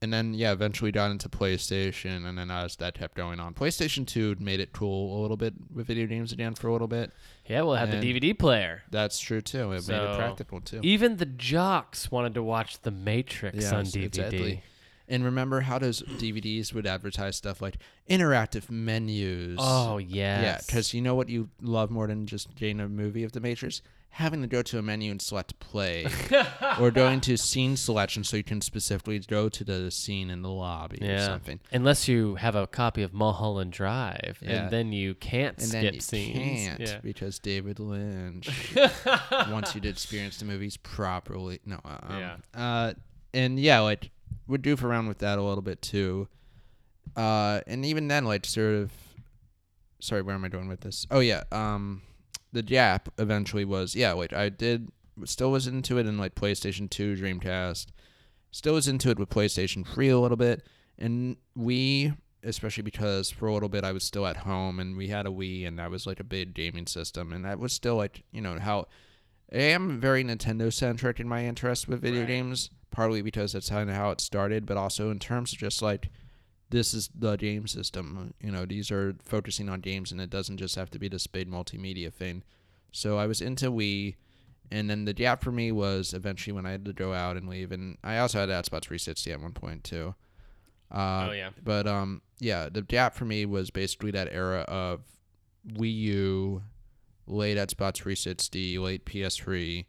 and then yeah, eventually got into PlayStation, and then as that kept going on, PlayStation Two made it cool a little bit with video games again for a little bit. Yeah, well, it had And- the DVD player. That's true too. It made it practical too. Even the jocks wanted to watch The Matrix on Yes, DVD. exactly. And remember how those DVDs would advertise stuff like interactive menus? Oh yeah, yeah. because you know what you love more than just getting a movie of The Matrix? Having to go to a menu and select play, or going to scene selection so you can specifically go to the scene in the lobby or something. Unless you have a copy of Mulholland Drive, Yeah. and then you can't And skip you scenes. can't Yeah. because David Lynch wants you to experience the movies properly. No, uh, um, Yeah. Uh, and yeah, like would goof around with that a little bit too. Uh, and even then, like sort of. Sorry, where am I going with this? Oh yeah, um, the Jap eventually was yeah. Like I did, still was into it in like PlayStation Two, Dreamcast. Still was into it with PlayStation Three a little bit, and we especially because for a little bit I was still at home and we had a Wii and that was like a big gaming system and that was still like you know how I am very Nintendo centric in my interest with video Right. games, partly because that's kind of how it started, but also in terms of just like this is the game system. You know, these are focusing on games and it doesn't just have to be this big multimedia thing. So I was into Wii, and then the gap for me was eventually when I had to go out and leave, and I also had Xbox 360 at one point too. Uh, Oh, yeah. But um, yeah, the gap for me was basically that era of Wii U, late Xbox 360, late PS3,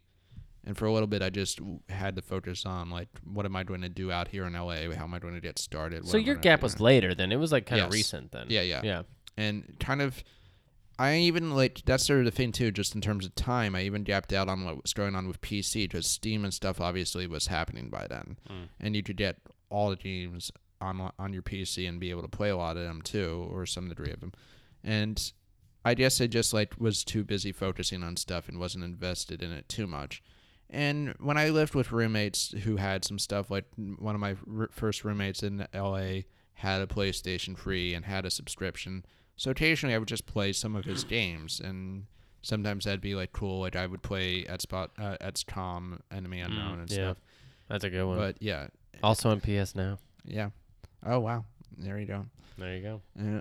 and for a little bit I just had to focus on like what am I going to do out here in LA? How am I going to get started? What So your gap was later then. It was like kind of Yes. recent then. Yeah, yeah. Yeah. and kind of I even like that's sort of the thing too. Just in terms of time, I even gapped out on what was going on with PC because Steam and stuff obviously was happening by then, Mm. and you could get all the games on on your PC and be able to play a lot of them too, or some degree of them. And I guess I just like was too busy focusing on stuff and wasn't invested in it too much. And when I lived with roommates who had some stuff, like one of my r- first roommates in LA had a PlayStation Three and had a subscription. So occasionally I would just play some of his games, and sometimes that'd be like cool. Like I would play at spot uh, at XCOM, Enemy Unknown, Mm, and yeah. stuff. That's a good one. But yeah, also on PS Now. yeah. Oh wow, there you go. There you go. Uh,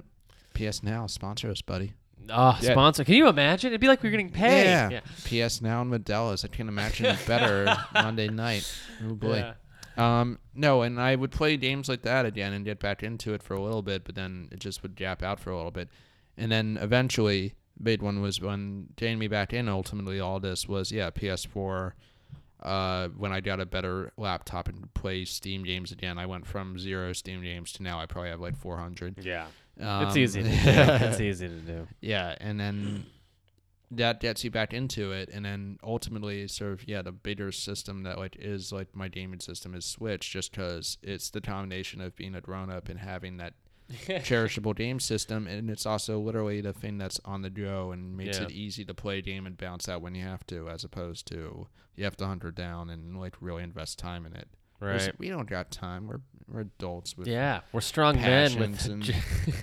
PS Now sponsor us, buddy. Oh, Yeah. sponsor. Can you imagine? It'd be like we are getting paid. Yeah. PS Now and Modelo's. I can't imagine it better Monday night. Oh boy. Yeah. Um, no, and I would play games like that again and get back into it for a little bit, but then it just would gap out for a little bit. And then eventually, big one was when getting me back in. Ultimately, all this was yeah, PS4. Uh, when I got a better laptop and could play Steam games again, I went from zero Steam games to now I probably have like 400. Yeah. Um, it's easy to do. it's easy to do. yeah, and then that gets you back into it, and then ultimately, sort of, yeah, the bigger system that like is like my gaming system is Switch, just because it's the combination of being a grown up and having that cherishable game system, and it's also literally the thing that's on the go and makes Yeah. it easy to play a game and bounce out when you have to, as opposed to you have to hunt her down and like really invest time in it. Right. We don't got time. We're we're adults with Yeah, we're strong men with. passions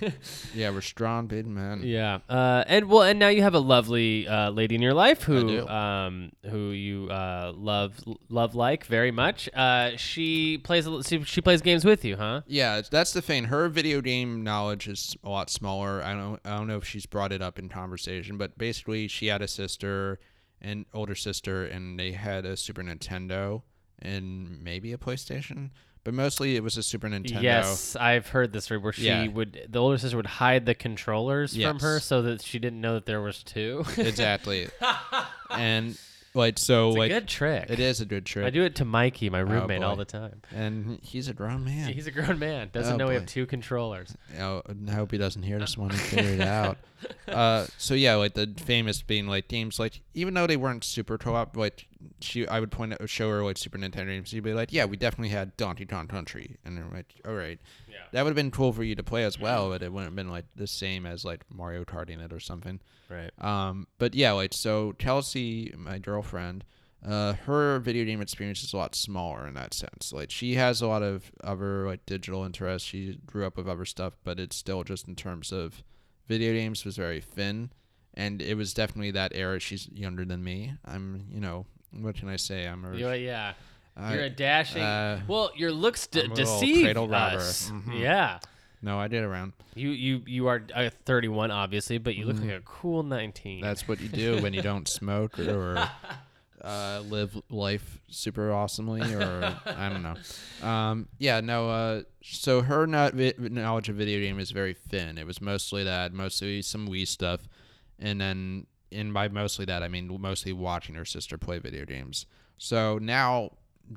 yeah, we're strong big men. yeah, uh, and well, and now you have a lovely uh, lady in your life who, um, who you uh, love, love like very much. Uh, she plays, a, she, she plays games with you, huh? Yeah, that's the thing. Her video game knowledge is a lot smaller. I don't I don't know if she's brought it up in conversation, but basically she had a sister an older sister and they had a Super Nintendo and maybe a PlayStation, but mostly it was a Super Nintendo. Yes, I've heard this where she Yeah. would, the older sister would hide the controllers from her so that she didn't know that there was two. Exactly. and like so it's like a good trick. it is a good trick. I do it to Mikey, my roommate, all boy. the time. And he's a grown man. He's a grown man. Doesn't Oh, know we boy. have two controllers. Oh, I hope he doesn't hear this one and figure it out. Uh, so yeah, like the famous being like games like even though they weren't super co-op, like she I would point out show her like Super Nintendo games. She'd be like, "Yeah, we definitely had Donkey Kong Country," and I'm like, "All right, Yeah. that would have been cool for you to play as well, but it wouldn't have been like the same as like Mario Karting it or something." Right. Um, but yeah, like so Kelsey, my girlfriend, uh, her video game experience is a lot smaller in that sense. Like she has a lot of other like digital interests. She grew up with other stuff, but it's still just in terms of video games was very thin, and it was definitely that era. She's younger than me. I'm, you know, what can I say? I'm a, You're, yeah. I- You're a dashing. uh, well, your looks de- deceive us. Mhm. Yeah. no, I did around. You you you are uh, 31, obviously, but you look Mm-hmm. like a cool 19. That's what you do when you don't smoke or uh, live life super awesomely, or I don't know. Um, yeah, no. Uh, so her not vi- knowledge of video game is very thin. It was mostly that, mostly some Wii stuff, and then, and by mostly that, I mean mostly watching her sister play video games. So now,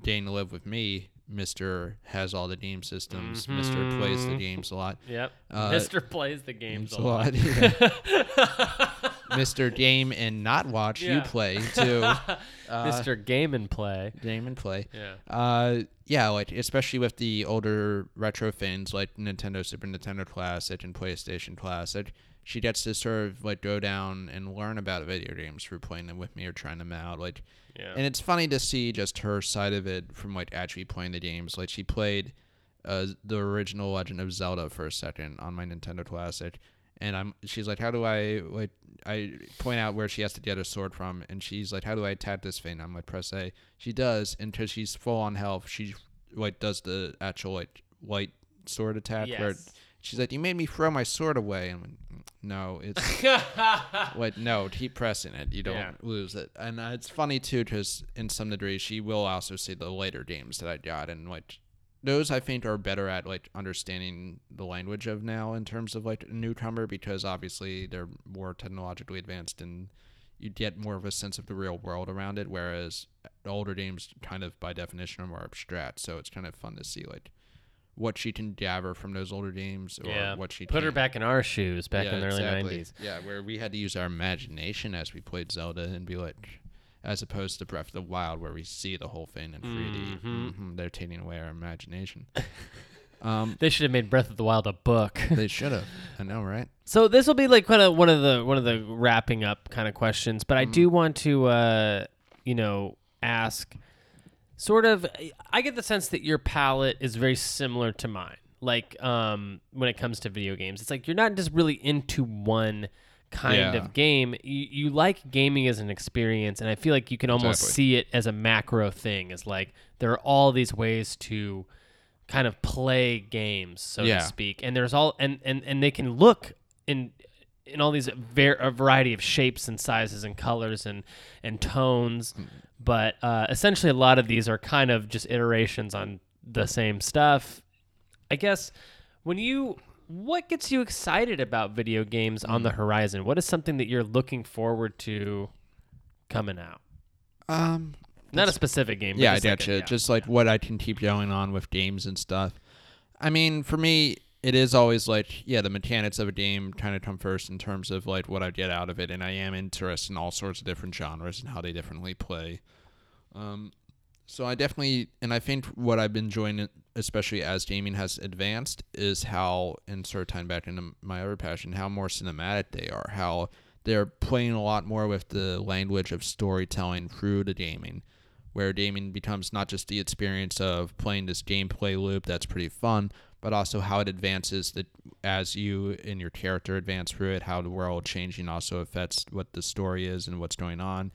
to live with me, Mister has all the game systems. Mister plays the games a lot. Yep. Uh, Mister plays the games a lot. Mr. Game and not watch, you play too. Mister Game and Play. Game and play. Yeah. Uh, yeah, like especially with the older retro things like Nintendo, Super Nintendo Classic, and PlayStation Classic, she gets to sort of like go down and learn about video games through playing them with me or trying them out. Like, Yeah. and it's funny to see just her side of it from like actually playing the games. Like she played uh, the original Legend of Zelda for a second on my Nintendo Classic, and I'm she's like, how do I like I point out where she has to get a sword from, and she's like, how do I attack this thing? I'm like, press A. She does, and because she's full on health, she like does the actual like white sword attack yes. where she's like, you made me throw my sword away, and no, it's Wait, no, keep pressing it. You don't Yeah. lose it. And uh, it's funny too, because in some degree, she will also see the later games that I got, and like those I think are better at like understanding the language of now in terms of like a newcomer, because obviously they're more technologically advanced and you get more of a sense of the real world around it. Whereas older games, kind of by definition, are more abstract. So it's kind of fun to see like what she can gather from those older games, or yeah. what she Put her can't. back in our shoes back Yeah, in the early exactly. 90s. Yeah, where we had to use our imagination as we played Zelda and be like, as opposed to Breath of the Wild, where we see the whole thing in 3D. Mhm, They're taking away our imagination. um, They should have made Breath of the Wild a book. they should have. I know, right? So this will be like kind of one of the one of the wrapping up kind of questions, but I Mm-hmm. do want to uh you know ask sort of I get the sense that your palette is very similar to mine. Like um when it comes to video games. It's like you're not just really into one kind Yeah. of game. You you like gaming as an experience and I feel like you can almost Exactly. see it as a macro thing. Is like there are all these ways to kind of play games, so Yeah. to speak. And there's all and and and they can look in in all these var- a variety of shapes and sizes and colors and and tones. But uh, essentially, a lot of these are kind of just iterations on the same stuff. I guess when you what gets you excited about video games on the horizon? What is something that you're looking forward to coming out? Um, Not a specific game. but yeah, I just like a- gotcha. yeah. Just like what I can keep going on with games and stuff. I mean, for me, it is always like, yeah, the mechanics of a game kind of come first in terms of like what I get out of it, and I am interested in all sorts of different genres and how they differently play. Um, so I definitely, and I think what I've been enjoying, especially as gaming has advanced, is how, and sort of tying back into my other passion, how more cinematic they are, how they're playing a lot more with the language of storytelling through the gaming where gaming becomes not just the experience of playing this gameplay loop that's pretty fun, but also how it advances that as you and your character advance through it, how the world changing also affects what the story is and what's going on.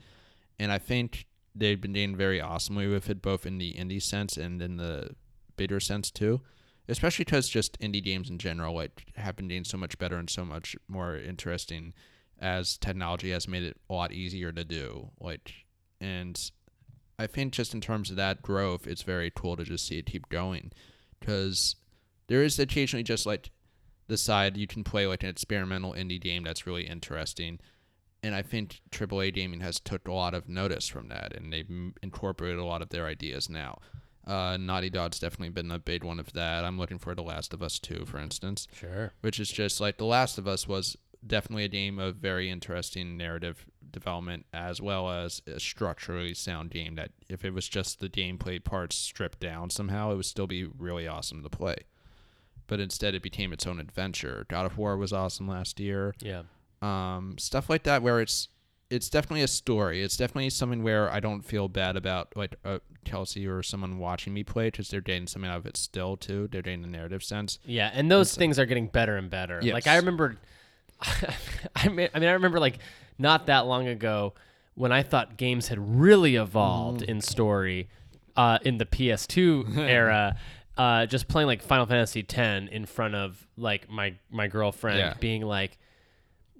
And I think they've been doing very awesomely with it, both in the indie sense and in the bigger sense too. Especially because just indie games in general like have been doing so much better and so much more interesting as technology has made it a lot easier to do. Like, and I think just in terms of that growth, it's very cool to just see it keep going, because there is occasionally just like the side you can play like an experimental indie game that's really interesting, and I think AAA gaming has took a lot of notice from that, and they've incorporated a lot of their ideas now. Uh, Naughty Dog's definitely been a big one of that. I'm looking for The Last of Us 2, for instance sure. which is just like The Last of Us was definitely a game of very interesting narrative development as well as a structurally sound game that if it was just the gameplay parts stripped down somehow, it would still be really awesome to play. But instead, it became its own adventure. God of War was awesome last year. Yeah. Um, stuff like that where it's it's definitely a story. It's definitely something where I don't feel bad about like uh, Kelsey or someone watching me play because they're getting something out of it still too. They're getting the narrative sense. Yeah, and those things are getting better and better. Like I remember, I mean, I mean, I remember like not that long ago when I thought games had really evolved Mm. in story uh, in the PS2 era. Uh, just playing like Final Fantasy X in front of like my my girlfriend, Yeah. being like,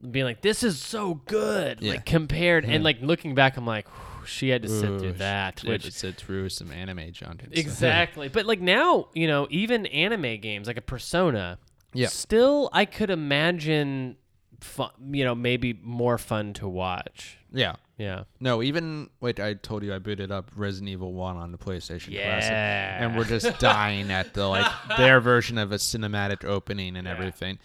being like, "This is so good," Yeah. like compared, and like looking back, I'm like, "Whew, she had to sit through that, she which had to sit through some anime junk. and stuff. Exactly. but like now, you know, even anime games like a Persona, Yeah. still I could imagine fun, you know, maybe more fun to watch. yeah. Yeah. No, even like I told you, I booted up Resident Evil One on the PlayStation Classic, and we're just dying at the like their version of a cinematic opening and Yeah. everything.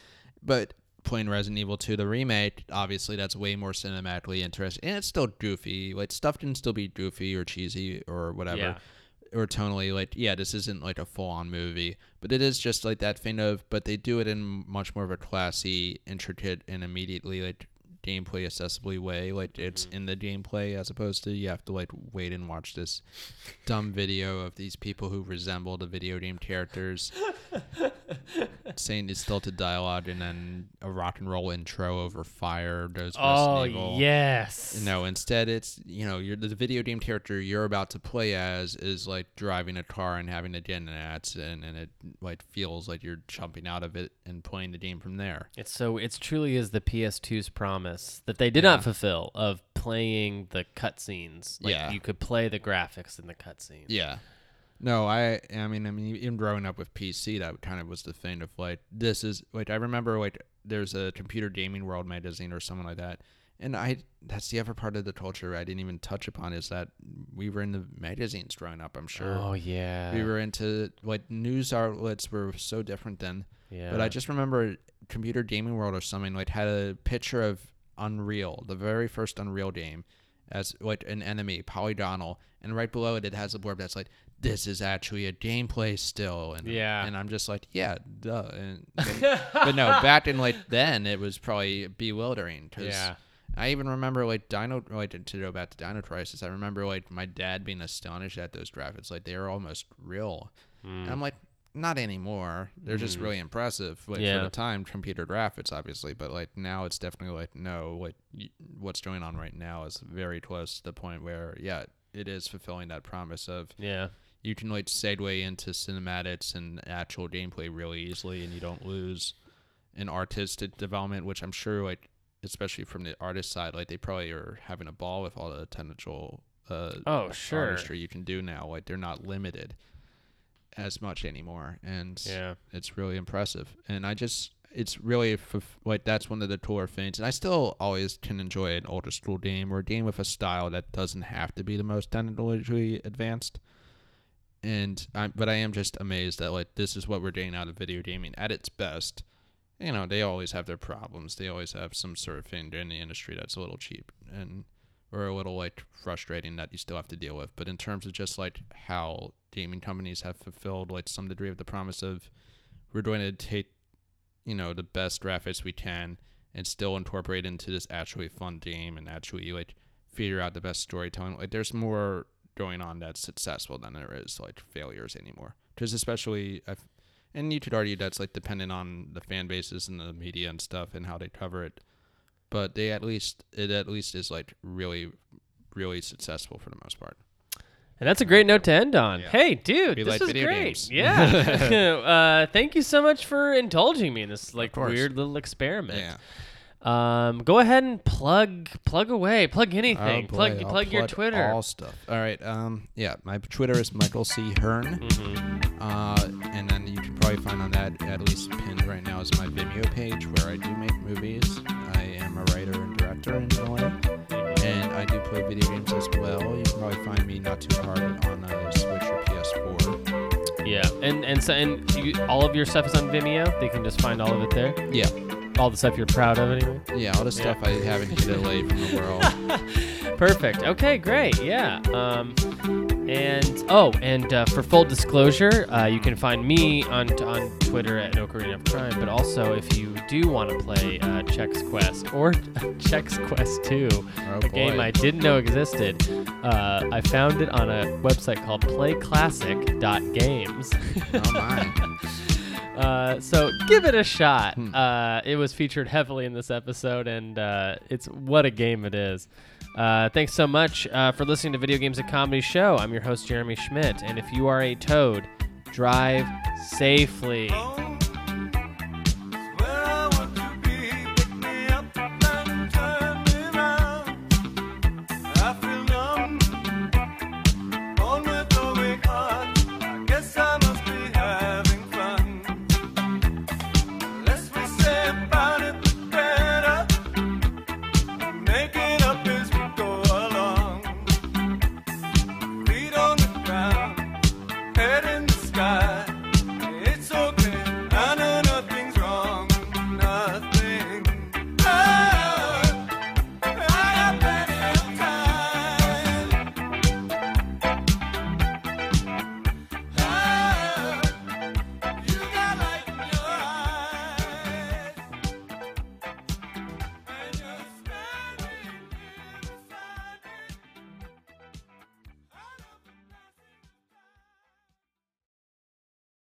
But playing Resident Evil 2, the remake, obviously that's way more cinematically interesting, and it's still goofy. Like stuff can still be goofy or cheesy or whatever. Yeah. Or tonally, like yeah, this isn't like a full-on movie, but it is just like that thing of. But they do it in much more of a classy, intricate, and immediately like gameplay accessibly way. Like it's Mm-hmm. in the gameplay as opposed to you have to like wait and watch this dumb video of these people who resemble the video game characters saying still to dialogue and then a rock and roll intro over fire goes Oh Evil. yes. No, instead it's you know you're the video game character you're about to play as is like driving a car and having to get an accident and it like feels like you're jumping out of it and playing the game from there. It's so it's truly is the PS2's promise that they did not fulfill of playing the cutscenes. Like Yeah. you could play the graphics in the cutscenes. Yeah. No, I I mean I mean even growing up with PC that kind of was the thing of like this is like I remember like there's a computer gaming world magazine or something like that. And I that's the other part of the culture I didn't even touch upon is that we were in the magazines growing up, I'm sure. Oh yeah. we were into like news outlets were so different then. yeah. But I just remember computer gaming world or something like had a picture of Unreal, the very first Unreal game, as like an enemy, polygonal, and right below it it has a blurb that's like, "This is actually a gameplay still." And Yeah. and I'm just like, yeah, duh. And, but no, back in like then it was probably bewildering because. Yeah. I even remember like Dino oh, like to go back to Dino Crisis. I remember like my dad being astonished at those graphics, like they were almost real. And hmm. I'm like, not anymore. They're just hmm. really impressive. Like Yeah. for the time, computer graphics, obviously, but like now it's definitely like no, what y- what's going on right now is very close to the point where yeah, it is fulfilling that promise of yeah. You can like segue into cinematics and actual gameplay really easily, and you don't lose an artistic development, which I'm sure like especially from the artist side, like they probably are having a ball with all the potential uh, Oh, sure. artistry you can do now. Like they're not limited as much anymore, and Yeah. it's really impressive. And I just it's really f- like that's one of the cooler things. And I still always can enjoy an older school game or a game with a style that doesn't have to be the most technologically advanced. And I, but I am just amazed that like this is what we're getting out of video gaming at its best. You know, they always have their problems. They always have some sort of thing in the industry that's a little cheap and or a little like frustrating that you still have to deal with. But in terms of just like how gaming companies have fulfilled like some degree of the promise of we're going to take you know the best graphics we can and still incorporate into this actually fun game and actually like figure out the best storytelling. Like there's more going on that's successful than there is like failures anymore. Because especially, I've, and you could argue that's like dependent on the fan bases and the media and stuff and how they cover it. But they at least it at least is like really, really successful for the most part. And that's a great note to end on. Yeah. Hey, dude, We this like is great. games. Yeah. uh, thank you so much for indulging me in this like weird little experiment. Yeah. Um, go ahead and plug plug away. Plug anything. Oh, plug I'll plug your Twitter. All stuff. All right. Um. Yeah. My Twitter is Michael C Hearn. Mm-hmm. Uh, and then you can probably find on that at least pinned right now is my Vimeo page where I do make movies. I am a writer and director in way, and I do play video games as well. You can probably find me not too hard on a Switch or PS4. Yeah, and and so and you, all of your stuff is on Vimeo. They can just find all of it there. Yeah. All the stuff you're proud of anyway. Yeah, all the stuff I haven't hid away from the world. Perfect. Okay, great. Yeah. Um, and oh, and uh, for full disclosure, uh, you can find me on on Twitter at Ocarina of Crime. But also, if you do want to play uh, Chex Quest or Chex Quest Two, Oh, a game. I didn't know existed, uh, I found it on a website called PlayClassic.games. Oh my. Uh, so give it a shot. Hmm. Uh, it was featured heavily in this episode, and uh, it's what a game it is. Uh, thanks so much uh, for listening to Video Games and Comedy Show. I'm your host Jeremy Schmidt, and if you are a toad, drive safely. Oh